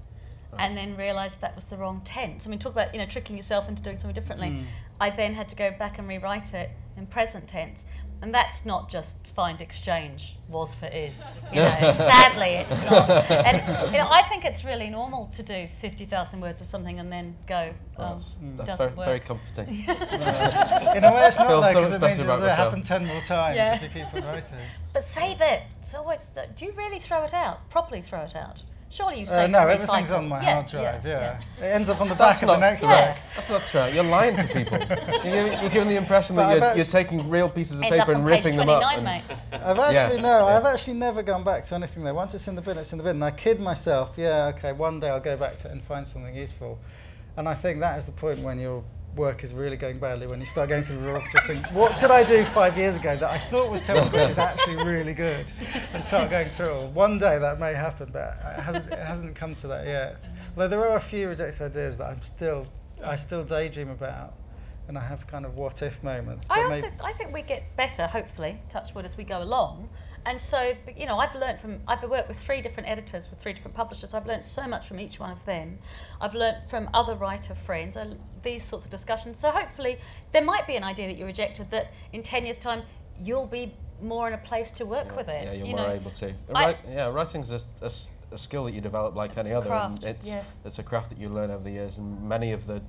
Speaker 2: and then realised that was the wrong tense. I mean, talk about, you know, tricking yourself into doing something differently.
Speaker 4: Mm.
Speaker 2: I then had to go back and rewrite it in present tense. And that's not just find exchange, was for is. You know, sadly, it's not. And you know, I think it's really normal to do 50,000 words of something and then go,
Speaker 3: Well,
Speaker 2: um,
Speaker 3: that's that's
Speaker 2: doesn't
Speaker 3: very,
Speaker 2: work.
Speaker 3: very comforting.
Speaker 4: in a way, it's not
Speaker 3: Feel
Speaker 4: though, because
Speaker 3: much
Speaker 4: it means it'll
Speaker 3: myself.
Speaker 4: happen ten more times
Speaker 2: Yeah.
Speaker 4: if you keep on writing.
Speaker 2: But save it. It's always, do you really throw it out? Properly throw it out? Surely you
Speaker 4: Uh,
Speaker 2: save
Speaker 4: no, everything's
Speaker 2: recycle.
Speaker 4: on my
Speaker 2: Yeah,
Speaker 4: hard drive.
Speaker 2: yeah,
Speaker 4: Yeah, it ends up on the back of the next
Speaker 2: fair.
Speaker 4: book.
Speaker 3: That's not true. You're lying to people. you're, giving, you're giving the impression
Speaker 4: But
Speaker 3: that you're, you're taking real pieces of paper and ripping them up.
Speaker 2: 29,
Speaker 3: and-
Speaker 2: mate.
Speaker 4: I've actually
Speaker 3: Yeah,
Speaker 4: no,
Speaker 3: yeah.
Speaker 4: I've actually never gone back to anything there. Once it's in the bin, it's in the bin. And I kid myself, yeah, okay, one day I'll go back to it and find something useful. And I think that is the point when your work is really going badly, when you start going through the bureaucracy saying, what did I do five years ago that I thought was terrible but is actually really good? And start going through it all. One day that may happen, but it hasn't, it hasn't come to that yet. Though there are a few rejected ideas that I'm still, I still daydream about. And I have kind of what if moments.
Speaker 2: I also I think we get better, hopefully, touch wood, as we go along. And so, you know, I've learnt from, I've worked with three different editors, with three different publishers. I've learned so much from each one of them. I've learned from other writer friends, I, these sorts of discussions. So hopefully, there might be an idea that you rejected that in 10 years' time, you'll be more in a place to work
Speaker 3: yeah,
Speaker 2: with it.
Speaker 3: Yeah, you're
Speaker 2: you
Speaker 3: more
Speaker 2: know.
Speaker 3: able to. Write, yeah, writing's a, a a skill that you develop like any
Speaker 2: It's a
Speaker 3: other.
Speaker 2: craft,
Speaker 3: And it's,
Speaker 2: yeah.
Speaker 3: it's a craft that you learn over the years. And many of the,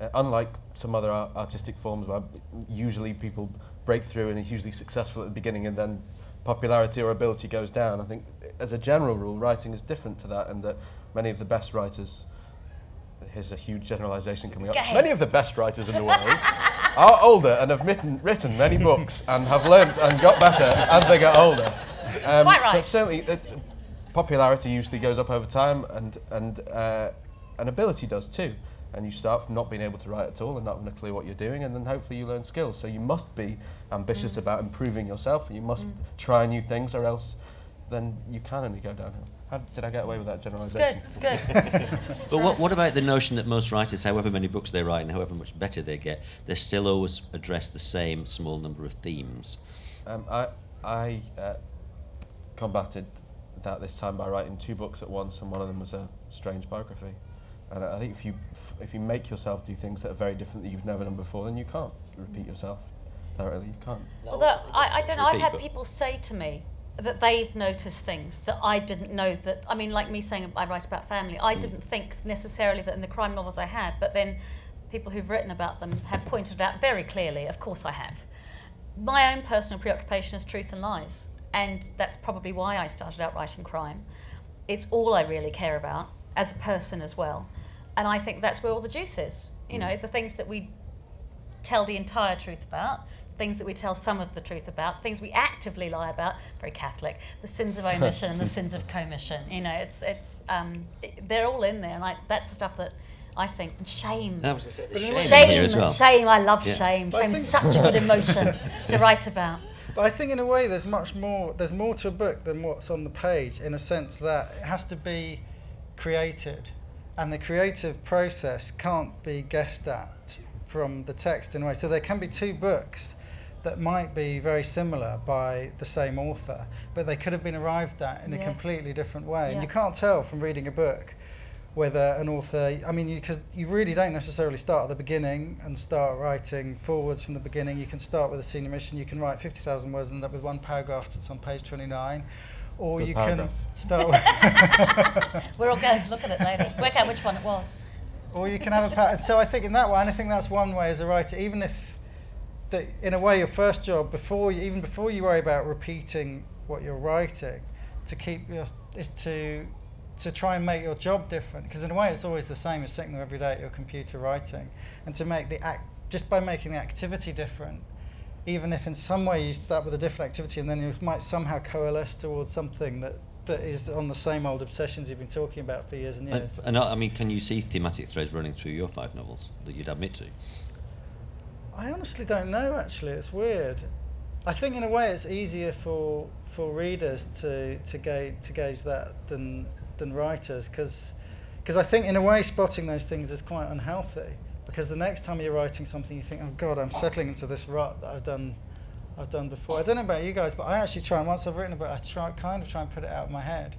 Speaker 3: uh, unlike some other ar- artistic forms where usually people break through and are hugely successful at the beginning and then popularity or ability goes down, I think as a general rule, writing is different to that, and that many of the best writers. Here's a huge generalization coming up. Many of the best writers in the world are older and have written, written many books and have learnt and got better as they get older. Um,
Speaker 2: Quite right.
Speaker 3: But certainly, it, popularity usually goes up over time, and and uh, and ability does too. And you start from not being able to write at all and not having a clue what you're doing, and then hopefully you learn skills. So you must be ambitious about improving yourself, and you must try new things, or else then you can only go downhill. How did I get away with that generalisation?
Speaker 2: It's
Speaker 3: generalisation?
Speaker 2: good, it's good.
Speaker 1: But what, what about the notion that most writers, however many books they write and however much better they get, they still always address the same small number of themes?
Speaker 3: Um, I I uh, combated that this time by writing two books at once, and one of them was a strange biography. And I think if you if you make yourself do things that are very different that you've never done before, then you can't repeat yourself directly. You can't.
Speaker 2: Although I, I don't know, I've had people say to me that they've noticed things that I didn't know that. I mean, like me saying I write about family, I mm. didn't think necessarily that in the crime novels I had, but then people who've written about them have pointed out very clearly. Of course, I have. My own personal preoccupation is truth and lies, and that's probably why I started out writing crime. It's all I really care about as a person as well, and I think that's where all the juice is. You know, the things that we tell the entire truth about, things that we tell some of the truth about, things we actively lie about. Very Catholic. The sins of omission and the sins of commission. You know, it's it's um, it, they're all in there, and I, that's the stuff that I think. And shame.
Speaker 1: I was say the
Speaker 4: But in
Speaker 1: shame,
Speaker 4: a way-
Speaker 1: in
Speaker 2: Shame,
Speaker 1: well.
Speaker 2: shame. I love
Speaker 1: Yeah.
Speaker 2: shame.
Speaker 4: But I
Speaker 2: Shame's
Speaker 4: think-
Speaker 2: such a good emotion to write about.
Speaker 4: But I think in a way there's much more there's more to a book than what's on the page in a sense that it has to be created and the creative process can't be guessed at from the text in a way. So there can be two books that might be very similar by the same author, but they could have been arrived at in a completely different way. And you can't tell from reading a book whether an author, I mean, because you, really don't necessarily start at the beginning and start writing forwards from the beginning. You can start with a senior mission, you can write 50,000 words and end up with one paragraph that's on page 29. Or
Speaker 3: Good
Speaker 4: you
Speaker 3: paragraph.
Speaker 4: can start with.
Speaker 2: We're all going to look at it later. Work out which one it was.
Speaker 4: Or you can have a pa- so I think in that way, and I think that's one way as a writer, even if, the, in a way, your first job before you, even before you worry about repeating what you're writing, to keep your is to to try and make your job different because in a way it's always the same as sitting there every day at your computer writing, and to make the act just by making the activity different, even if in some way you start with a different activity and then you might somehow coalesce towards something that. That is on the same old obsessions you've been talking about for years and
Speaker 1: And,
Speaker 4: years.
Speaker 1: and I I mean, can you see thematic threads running through your five novels that you'd admit to?
Speaker 4: I honestly don't know. Actually, it's weird. I think in a way it's easier for for readers to to gauge to gauge that than than writers because I think in a way spotting those things is quite unhealthy because the next time you're writing something you think oh god I'm settling into this rut that I've done I've done before. I don't know about you guys, but I actually try and once I've written about it, I try kind of try and put it out of my head.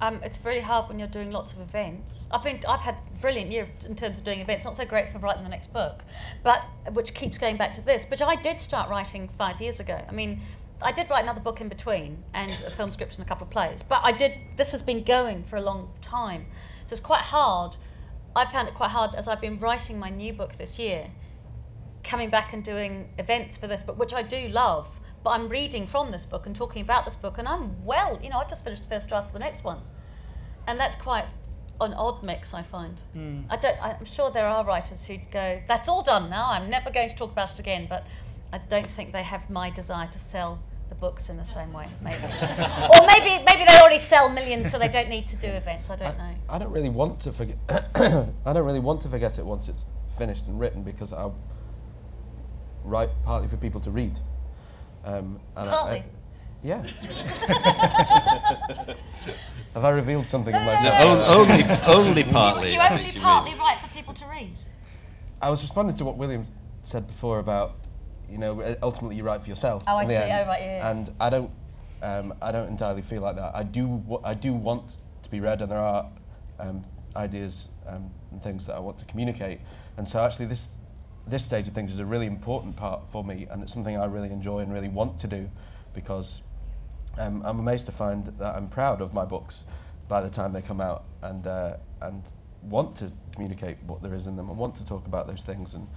Speaker 2: Um, it's really hard when you're doing lots of events. I've been, I've had a brilliant year in terms of doing events. Not so great for writing the next book, but which keeps going back to this. But I did start writing five years ago. I mean, I did write another book in between and a film script and a couple of plays. But I did. This has been going for a long time, so it's quite hard. I found it quite hard as I've been writing my new book this year, coming back and doing events for this book, which I do love. But I'm reading from this book and talking about this book, and I'm well. You know, I've just finished the first draft of the next one, and that's quite an odd mix. I find. Hmm. I don't. I'm sure there are writers who'd go, "That's all done now. I'm never going to talk about it again." But I don't think they have my desire to sell the books in the same way. Maybe, or maybe maybe they already sell millions, so they don't need to do events. I don't know.
Speaker 3: I don't really want to forget. I don't really want to forget it once it's finished and written because I write partly for people to read. Um, and I-
Speaker 2: Partly.
Speaker 3: I, yeah. Have I revealed something of
Speaker 2: No, no,
Speaker 3: myself?
Speaker 2: no,
Speaker 1: O-
Speaker 2: no.
Speaker 1: only, only partly.
Speaker 2: you
Speaker 1: I
Speaker 2: only
Speaker 1: think you
Speaker 2: partly write for people to read.
Speaker 3: I was responding to what William said before about, you know, ultimately you write for yourself.
Speaker 2: Oh, I see.
Speaker 3: End.
Speaker 2: Oh, right, yeah, yeah.
Speaker 3: And I don't, um, I don't entirely feel like that. I do, I do want to be read, and there are um, ideas um, and things that I want to communicate. And so, actually, this this stage of things is a really important part for me, and it's something I really enjoy and really want to do, because um, I'm amazed to find that I'm proud of my books by the time they come out, and uh, and want to communicate what there is in them, and want to talk about those things. And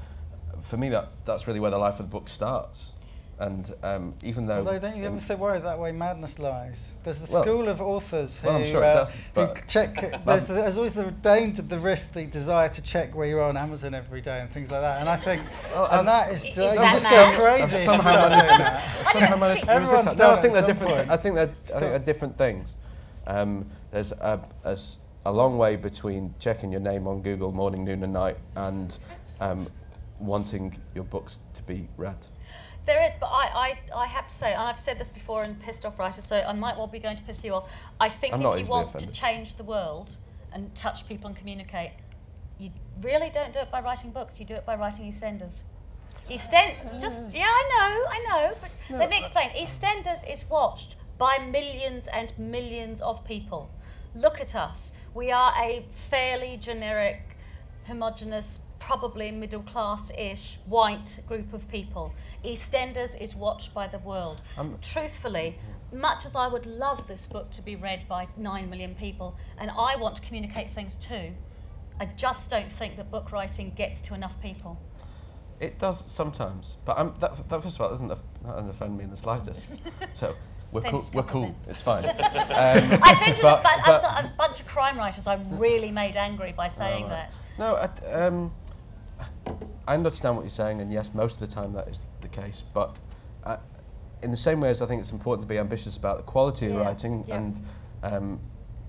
Speaker 3: for me, that that's really where the life of the book starts. And um, even though,
Speaker 4: Although, don't you
Speaker 3: in-
Speaker 4: ever think worry that way madness lies? There's the
Speaker 3: Well-
Speaker 4: school of authors who,
Speaker 3: well, I'm sure it
Speaker 4: uh,
Speaker 3: does,
Speaker 4: who
Speaker 3: but-
Speaker 4: check. There's, the, there's always the danger, the risk, the desire to check where you are on Amazon every day and things like that. And I think,
Speaker 3: um,
Speaker 4: and that is,
Speaker 2: Is
Speaker 4: you
Speaker 2: that
Speaker 4: just
Speaker 2: mad?
Speaker 4: go crazy.
Speaker 3: I've somehow managed to, somehow managed to resist that. No, I think they're different.
Speaker 4: point.
Speaker 3: I think they're, I think they're different things. Um, there's a long way between checking your name on Google morning, noon, and night, and um, wanting your books to be read.
Speaker 2: There is, but I, I, I have to say, and I've said this before in Pissed Off Writers, so I might well be going to piss you off. I think
Speaker 3: I'm
Speaker 2: if
Speaker 3: not
Speaker 2: you want
Speaker 3: offended.
Speaker 2: to change the world and touch people and communicate, you really don't do it by writing books. You do it by writing EastEnders. EastEnd, just mm. yeah, I know, I know, but let me uh, explain. EastEnders is watched by millions and millions of people. Look at us. We are a fairly generic, homogenous, probably middle class ish white group of people. EastEnders is watched by the world. Truthfully, much as I would love this book to be read by nine million people, and I want to communicate things too, I just don't think that book writing gets to enough people.
Speaker 3: It does sometimes, but I'm, that, that first of all doesn't, doesn't offend me in the slightest. so we're cool. We're cool. It's fine. Um,
Speaker 2: I offended
Speaker 3: But-
Speaker 2: a, bu-
Speaker 3: but-
Speaker 2: a bunch of crime writers I'm really made angry by saying that.
Speaker 3: No, I, um, I understand what you're saying, and yes, most of the time that is the case. But uh, in the same way as I think it's important to be ambitious about the quality of writing,
Speaker 2: yeah.
Speaker 3: and um,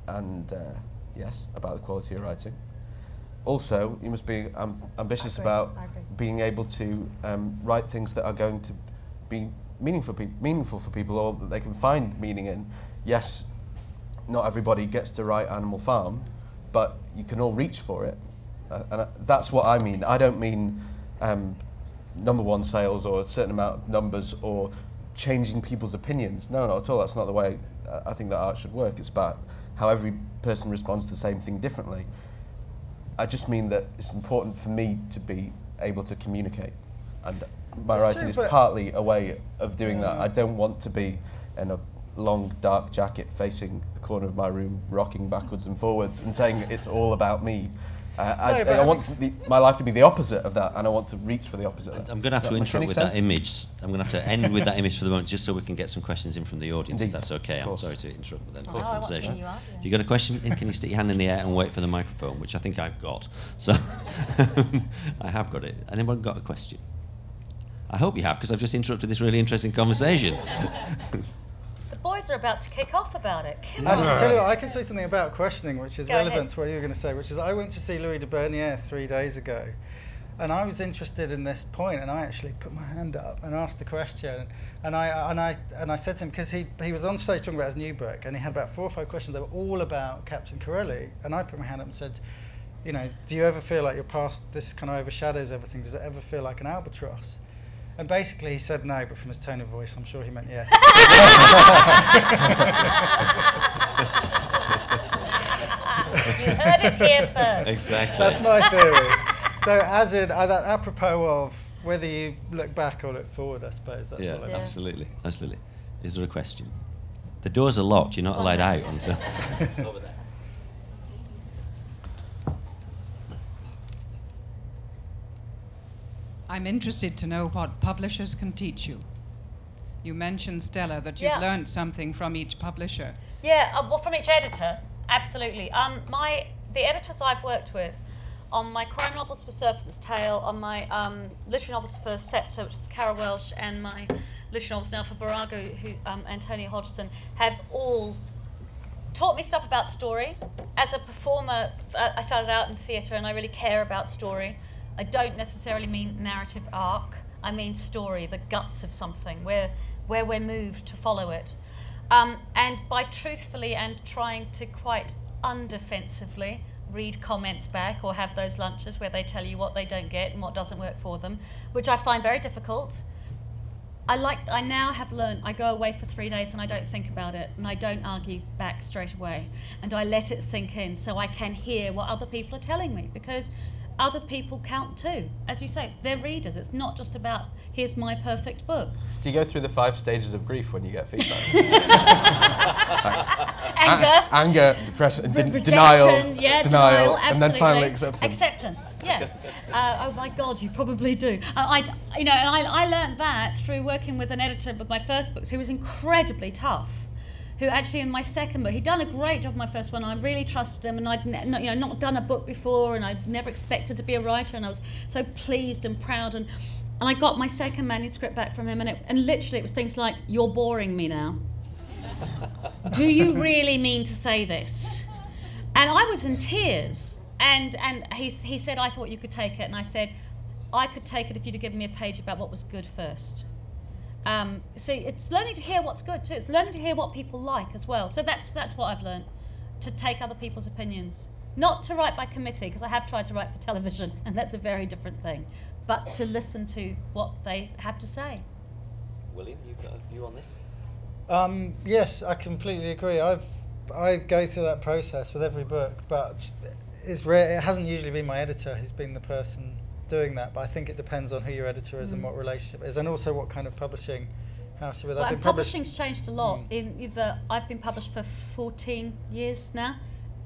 Speaker 3: and uh, yes, about the quality of writing. Also, you must be um, ambitious about being able to um, write things that are going to be meaningful, pe- meaningful for people, or that they can find meaning in. Yes, not everybody gets to write Animal Farm, but you can all reach for it. Uh, and uh, that's what I mean. I don't mean um, number one sales or a certain amount of numbers or changing people's opinions. No, not at all. That's not the way uh, I think that art should work. It's about how every person responds to the same thing differently. I just mean that it's important for me to be able to communicate. And my writing
Speaker 4: true,
Speaker 3: is partly a way of doing that. I don't want to be in a long dark jacket facing the corner of my room, rocking backwards and forwards and saying it's all about me. I,
Speaker 4: No,
Speaker 3: I,
Speaker 4: I
Speaker 3: want the, my life to be the opposite of that, and I want to reach for the opposite. of that.
Speaker 1: I'm going to have to
Speaker 3: that make any
Speaker 1: interrupt with that image. I'm going to have to end with that image for the moment, just so we can get some questions in from the audience, if that's okay. I'm sorry to interrupt with that
Speaker 2: Oh, I want to
Speaker 1: conversation.
Speaker 2: you out, yeah.
Speaker 1: You got a question? Eh, can you stick your hand in the air and wait for the microphone, which I think I've got. So I have got it. Anyone got a question? I hope you have, because I've just interrupted this really interesting conversation.
Speaker 2: Boys are about to kick off about it. Come on.
Speaker 4: Tell you what, I can say something about questioning, which is
Speaker 2: Go
Speaker 4: relevant
Speaker 2: ahead.
Speaker 4: to what you were going to say, which is I went to see Louis de Bernières three days ago, and I was interested in this point, and I actually put my hand up and asked the question, and I and I and I said to him because he he was on stage talking about his new book, and he had about four or five questions that were all about Captain Corelli, and I put my hand up and said. You know, do you ever feel like your past, this kind of overshadows everything? Does it ever feel like an albatross? And basically he said no, but from his tone of voice, I'm sure he meant yes.
Speaker 2: You heard it here first.
Speaker 1: exactly.
Speaker 4: That's my theory. So, as in, uh, that apropos of whether you look back or look forward, I suppose. That's
Speaker 1: yeah,
Speaker 4: all I
Speaker 2: Yeah.
Speaker 1: absolutely, absolutely. Is there a question? The doors are locked. You're not allowed out until. Over there.
Speaker 5: I'm interested to know what publishers can teach you. You mentioned, Stella, that you've
Speaker 2: Yeah.
Speaker 5: learned something from each publisher.
Speaker 2: Yeah, uh, well, from each editor, absolutely. Um, my the editors I've worked with on my crime novels for Serpent's Tail, on my um, literary novels for Sceptre, which is Carole Welch, and my literary novels now for Virago, who um, Antonia Hodgson, have all taught me stuff about story. As a performer, uh, I started out in theatre, and I really care about story. I don't necessarily mean narrative arc. I mean story, the guts of something, where where we're moved to follow it. Um, and by truthfully and trying to quite undefensively read comments back or have those lunches where they tell you what they don't get and what doesn't work for them, which I find very difficult. I like. I now have learned. I go away for three days and I don't think about it, and I don't argue back straight away, and I let it sink in so I can hear what other people are telling me because other people count too. As you say, they're readers. It's not just about here's my perfect book.
Speaker 3: Do you go through the five stages of grief when you get feedback?
Speaker 2: Anger.
Speaker 3: A- anger, depression, denial,
Speaker 2: yeah,
Speaker 3: denial, and then finally acceptance.
Speaker 2: Acceptance, yeah. uh, oh my God, you probably do. Uh, I, you know, and I, I learned that through working with an editor with my first books, who was incredibly tough. Who actually in my second book, he'd done a great job in my first one. I really trusted him, and I'd you know not done a book before, and I'd never expected to be a writer, and I was so pleased and proud. And and I got my second manuscript back from him, and it, and literally it was things like, "You're boring me now." Do you really mean to say this? And I was in tears. And, and he, he said, I thought you could take it. And I said, I could take it if you'd have given me a page about what was good first. Um, so it's learning to hear what's good too. It's learning to hear what people like as well. So that's, that's what I've learned to take other people's opinions. Not to write by committee, because I have tried to write for television, and that's a very different thing. But to listen to what they have to say.
Speaker 1: William, you've got a view on this?
Speaker 4: Um, yes, I completely agree. I've I go through that process with every book, but it's rare. It hasn't usually been my editor who's been the person doing that. But I think it depends on who your editor is and what relationship is, and also what kind of publishing house you're with.
Speaker 2: Well,
Speaker 4: I've
Speaker 2: and
Speaker 4: been published-
Speaker 2: publishing's changed a lot.
Speaker 4: Mm.
Speaker 2: In either I've been published for 14 years now.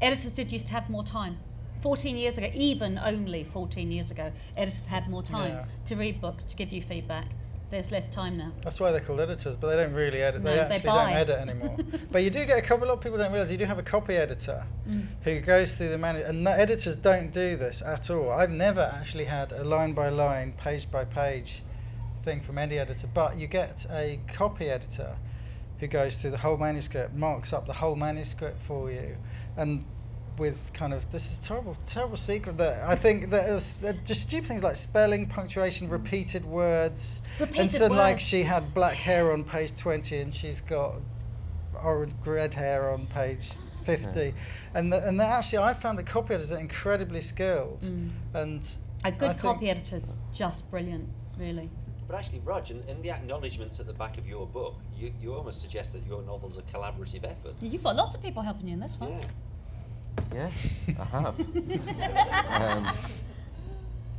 Speaker 2: Editors did used to have more time. 14 years ago, even only 14 years ago, editors had more time
Speaker 4: Yeah.
Speaker 2: to read books to give you feedback. There's less time now.
Speaker 4: That's why they're called editors, but they don't really edit.
Speaker 2: No,
Speaker 4: they
Speaker 2: they
Speaker 4: actually don't edit anymore. but you do get a couple. A lot of people don't realise you do have a copy editor mm. who goes through the manual, and the editors don't do this at all. I've never actually had a line by line, page by page thing from any editor, but you get a copy editor who goes through the whole manuscript, marks up the whole manuscript for you, and with kind of this is terrible, terrible secret that I think that it was, uh, just stupid things like spelling, punctuation, repeated words.
Speaker 2: Repeated
Speaker 4: and so like she had black hair on page 20 and she's got orange red hair on page 50. And, the, and the, actually, I found that copy editors are incredibly skilled.
Speaker 2: Mm.
Speaker 4: And
Speaker 2: A good
Speaker 4: I think-
Speaker 2: copy editor's just brilliant, really.
Speaker 1: But actually, Rodge, in, in the acknowledgements at the back of your book, you, you almost suggest that your novel's a collaborative effort.
Speaker 2: You've got lots of people helping you in this one.
Speaker 1: Yeah.
Speaker 3: Yes, I have. um,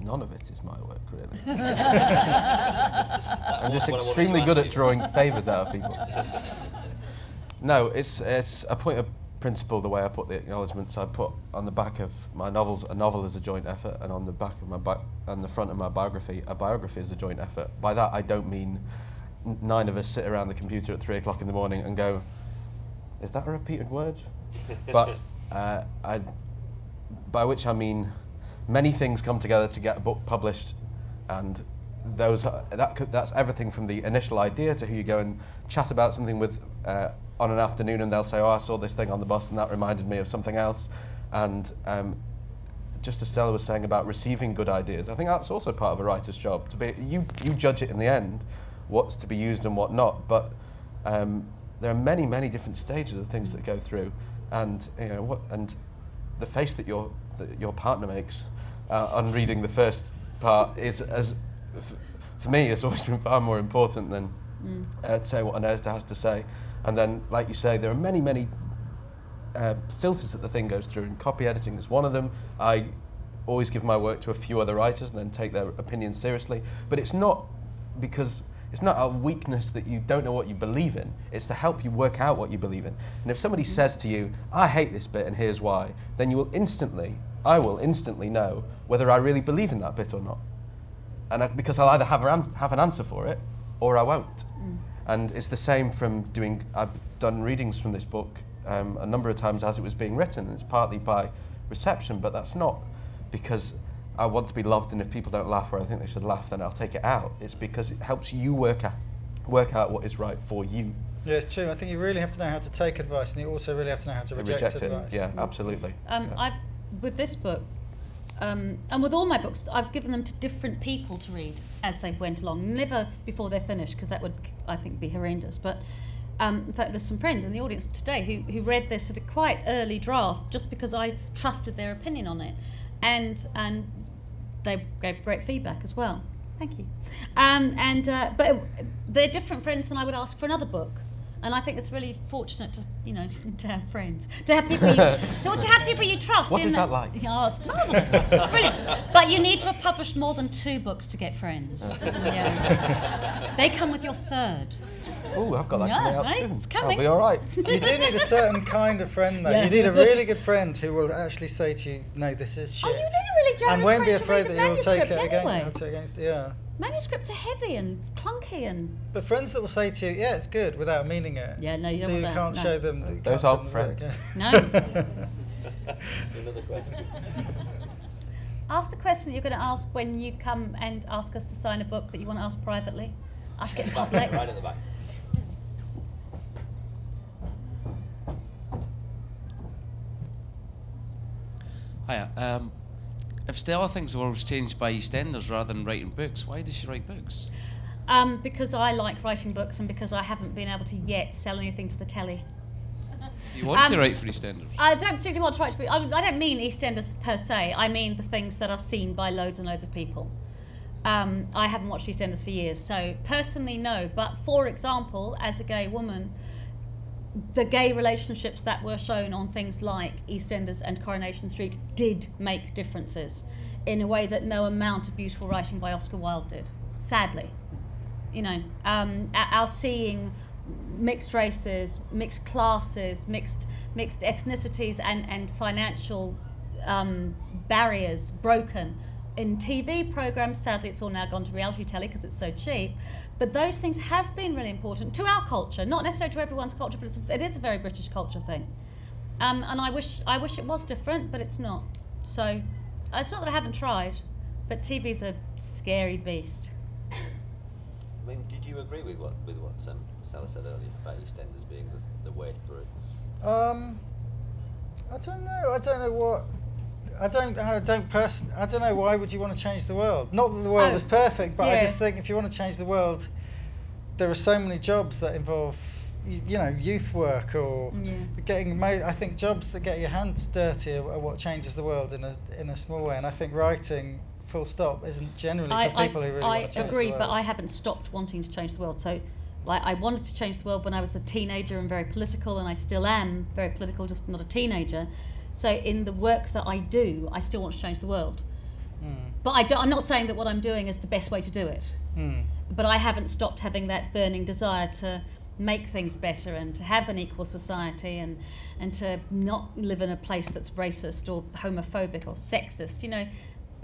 Speaker 3: none of it is my work, really. I'm just
Speaker 1: What I wanted to
Speaker 3: extremely good at drawing favours out of people. No, it's it's a point of principle. The way I put the acknowledgements, I put on the back of my novels, a novel is a joint effort, and on the back of my bi- on the front of my biography, a biography is a joint effort. By that, I don't mean n- nine of us sit around the computer at three o'clock in the morning and go, "Is that a repeated word?" but uh, I, by which I mean many things come together to get a book published, and those are, that could, that's everything from the initial idea to who you go and chat about something with uh, on an afternoon, and they'll say, "Oh, I saw this thing on the bus, and that reminded me of something else," and um, just as Stella was saying about receiving good ideas, I think that's also part of a writer's job. To be you, you judge it in the end, what's to be used and what not. But um, there are many, many different stages of things that go through, and you know what, and the face that your that your partner makes uh, on reading the first part is as f- for me has always been far more important than uh, say what an editor has to say. And then, like you say, there are many, many uh, filters that the thing goes through, and copy editing is one of them. I always give my work to a few other writers and then take their opinions seriously. But it's not because it's not a weakness that you don't know what you believe in. It's to help you work out what you believe in. And if somebody says to you, "I hate this bit and here's why," then you will instantly, I will instantly know whether I really believe in that bit or not. And I, because I'll either have, a, an- have an answer for it or I won't. And it's the same from doing, I've done readings from this book um, a number of times as it was being written. It's partly by reception, but that's not because I want to be loved and if people don't laugh where I think they should laugh, then I'll take it out. It's because it helps you work out, work out what is right for you.
Speaker 4: yeah, it's true. I think you really have to know how to take advice, and you also really have to know how to
Speaker 3: and
Speaker 4: reject,
Speaker 3: reject it.
Speaker 4: advice.
Speaker 3: Yeah, absolutely.
Speaker 2: Um,
Speaker 3: Yeah.
Speaker 2: I've, with this book, um, and with all my books, I've given them to different people to read as they went along. Never before they're finished, because that would, I think, be horrendous. But um, in fact, there's some friends in the audience today who, who read this at a quite early draft just because I trusted their opinion on it. And, and they gave great feedback as well. Thank you. Um, and uh, but they're different friends than I would ask for another book. And I think it's really fortunate to, you know, to have friends, to have people, you, to, to have people you trust.
Speaker 3: What is that like?
Speaker 2: Oh, it's marvelous. it's brilliant. But you need to have published more than two books to get friends. yeah. They come with your third.
Speaker 3: Oh, I've got that
Speaker 2: Yeah,
Speaker 3: coming out
Speaker 2: right,
Speaker 3: soon.
Speaker 2: it's
Speaker 3: I'll be all right.
Speaker 4: you do need a certain kind of friend, though.
Speaker 2: Yeah.
Speaker 4: You need a really good friend who will actually say to you, "No, this is shit,"
Speaker 2: Oh, you need a really generous
Speaker 4: and won't be
Speaker 2: friend to
Speaker 4: afraid
Speaker 2: read
Speaker 4: that
Speaker 2: the
Speaker 4: he will take it against,
Speaker 2: anyway.
Speaker 4: he'll take against. Yeah,
Speaker 2: Manuscripts are heavy and clunky and
Speaker 4: but friends that will say to you, "Yeah, it's good," without meaning it.
Speaker 2: yeah, no, you don't
Speaker 4: you
Speaker 2: want
Speaker 4: can't
Speaker 2: no.
Speaker 4: show them. you
Speaker 3: Those
Speaker 4: can't
Speaker 3: aren't
Speaker 4: them work,
Speaker 3: friends.
Speaker 4: yeah.
Speaker 2: No.
Speaker 1: So another question.
Speaker 2: ask the question that you're going to ask when you come and ask us to sign a book that you want to ask privately. Ask it in public.
Speaker 1: right at the back.
Speaker 6: Hiya. Um, if Stella thinks the world's changed by EastEnders rather than writing books, why does she write books?
Speaker 2: Um, because I like writing books and because I haven't been able to yet sell anything to the telly.
Speaker 6: Do you want to
Speaker 2: Um,
Speaker 6: write for EastEnders?
Speaker 2: I don't particularly want to write. For, I, I don't mean EastEnders per se. I mean the things that are seen by loads and loads of people. Um, I haven't watched EastEnders for years, so personally no. But for example, as a gay woman, the gay relationships that were shown on things like EastEnders and Coronation Street did make differences in a way that no amount of beautiful writing by Oscar Wilde did. Sadly, you know, um, our seeing mixed races, mixed classes, mixed mixed ethnicities, and and financial um, barriers broken in TV programs. Sadly, it's all now gone to reality telly because it's so cheap. But those things have been really important to our culture, not necessarily to everyone's culture, but it's a, it is a very British culture thing. Um, and I wish I wish it was different, but it's not. So it's not that I haven't tried, but TV's a scary beast.
Speaker 1: I mean, did you agree with what with what um, Stella said earlier about EastEnders being the, the way through?
Speaker 4: Um, I don't know. I don't know what. I don't. I don't person. I don't know. Why would you want to change the world? Not that the world
Speaker 2: Oh,
Speaker 4: is perfect, but I just think if you want to change the world, there are so many jobs that involve y- you know, youth work or
Speaker 2: Yeah.
Speaker 4: getting. I think jobs that get your hands dirty are, are what changes the world in a in a small way. And I think writing, full stop, isn't generally for
Speaker 2: I,
Speaker 4: people who really
Speaker 2: I,
Speaker 4: want to change
Speaker 2: agree, but. I haven't stopped wanting to change the world. So, like, I wanted to change the world when I was a teenager and very political, and I still am very political, just not a teenager. So, in the work that I do, I still want to change the world.
Speaker 4: Hmm.
Speaker 2: But I don't, I'm not saying that what I'm doing is the best way to do it.
Speaker 4: Hmm.
Speaker 2: But I haven't stopped having that burning desire to make things better and to have an equal society and, and to not live in a place that's racist or homophobic or sexist. You know,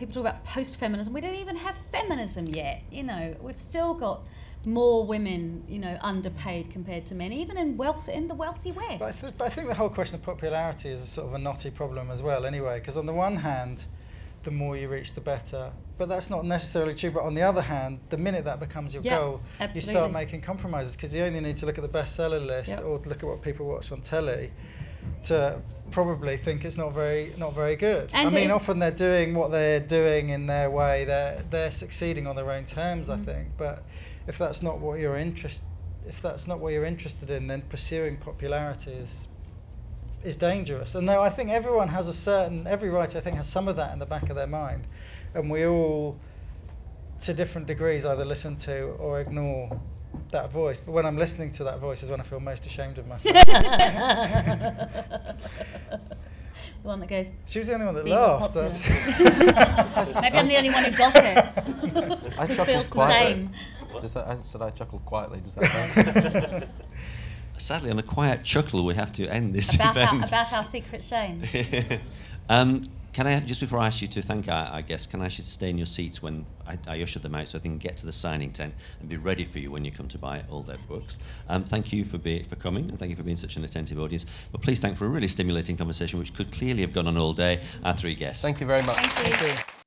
Speaker 2: people talk about post feminism. We don't even have feminism yet. You know, we've still got more women, you know, underpaid compared to men, even in wealth in the wealthy West.
Speaker 4: But I, th- but I think the whole question of popularity is a sort of a knotty problem as well, anyway, because on the one hand, the more you reach, the better. But that's not necessarily true. But on the other hand, the minute that becomes your
Speaker 2: Yeah,
Speaker 4: goal, you start making compromises because you only need to look at the bestseller list
Speaker 2: Yep.
Speaker 4: or look at what people watch on telly to probably think it's not very not very good.
Speaker 2: And
Speaker 4: I mean, often they're doing what they're doing in their way. They're they're succeeding on their own terms,
Speaker 2: Mm.
Speaker 4: I think. But if that's not what you're interest, if that's not what you're interested in, then pursuing popularity is is dangerous. And though I think everyone has a certain, every writer I think has some of that in the back of their mind, and we all, to different degrees, either listen to or ignore that voice. But when I'm listening to that voice is when I feel most ashamed of myself.
Speaker 2: the one that goes,
Speaker 4: she was the only one that
Speaker 2: Be
Speaker 4: laughed. That's
Speaker 2: maybe I'm the only one who got it.
Speaker 3: I
Speaker 2: Who
Speaker 3: chuckled
Speaker 2: feels the
Speaker 3: quietly.
Speaker 2: same.
Speaker 3: Does that, I said I chuckled quietly. Does that count?
Speaker 1: Sadly, on a quiet chuckle, we have to end this
Speaker 2: About our,
Speaker 1: event.
Speaker 2: about our secret shame.
Speaker 1: um, can I, just before I ask you to thank our, our guests, can I ask you to stay in your seats when I, I usher them out so they can get to the signing tent and be ready for you when you come to buy all their books? Um, thank you for, be, for coming and thank you for being such an attentive audience. But please thank for a really stimulating conversation which could clearly have gone on all day, our three guests.
Speaker 3: Thank you very much.
Speaker 2: Thank you.
Speaker 4: Thank you.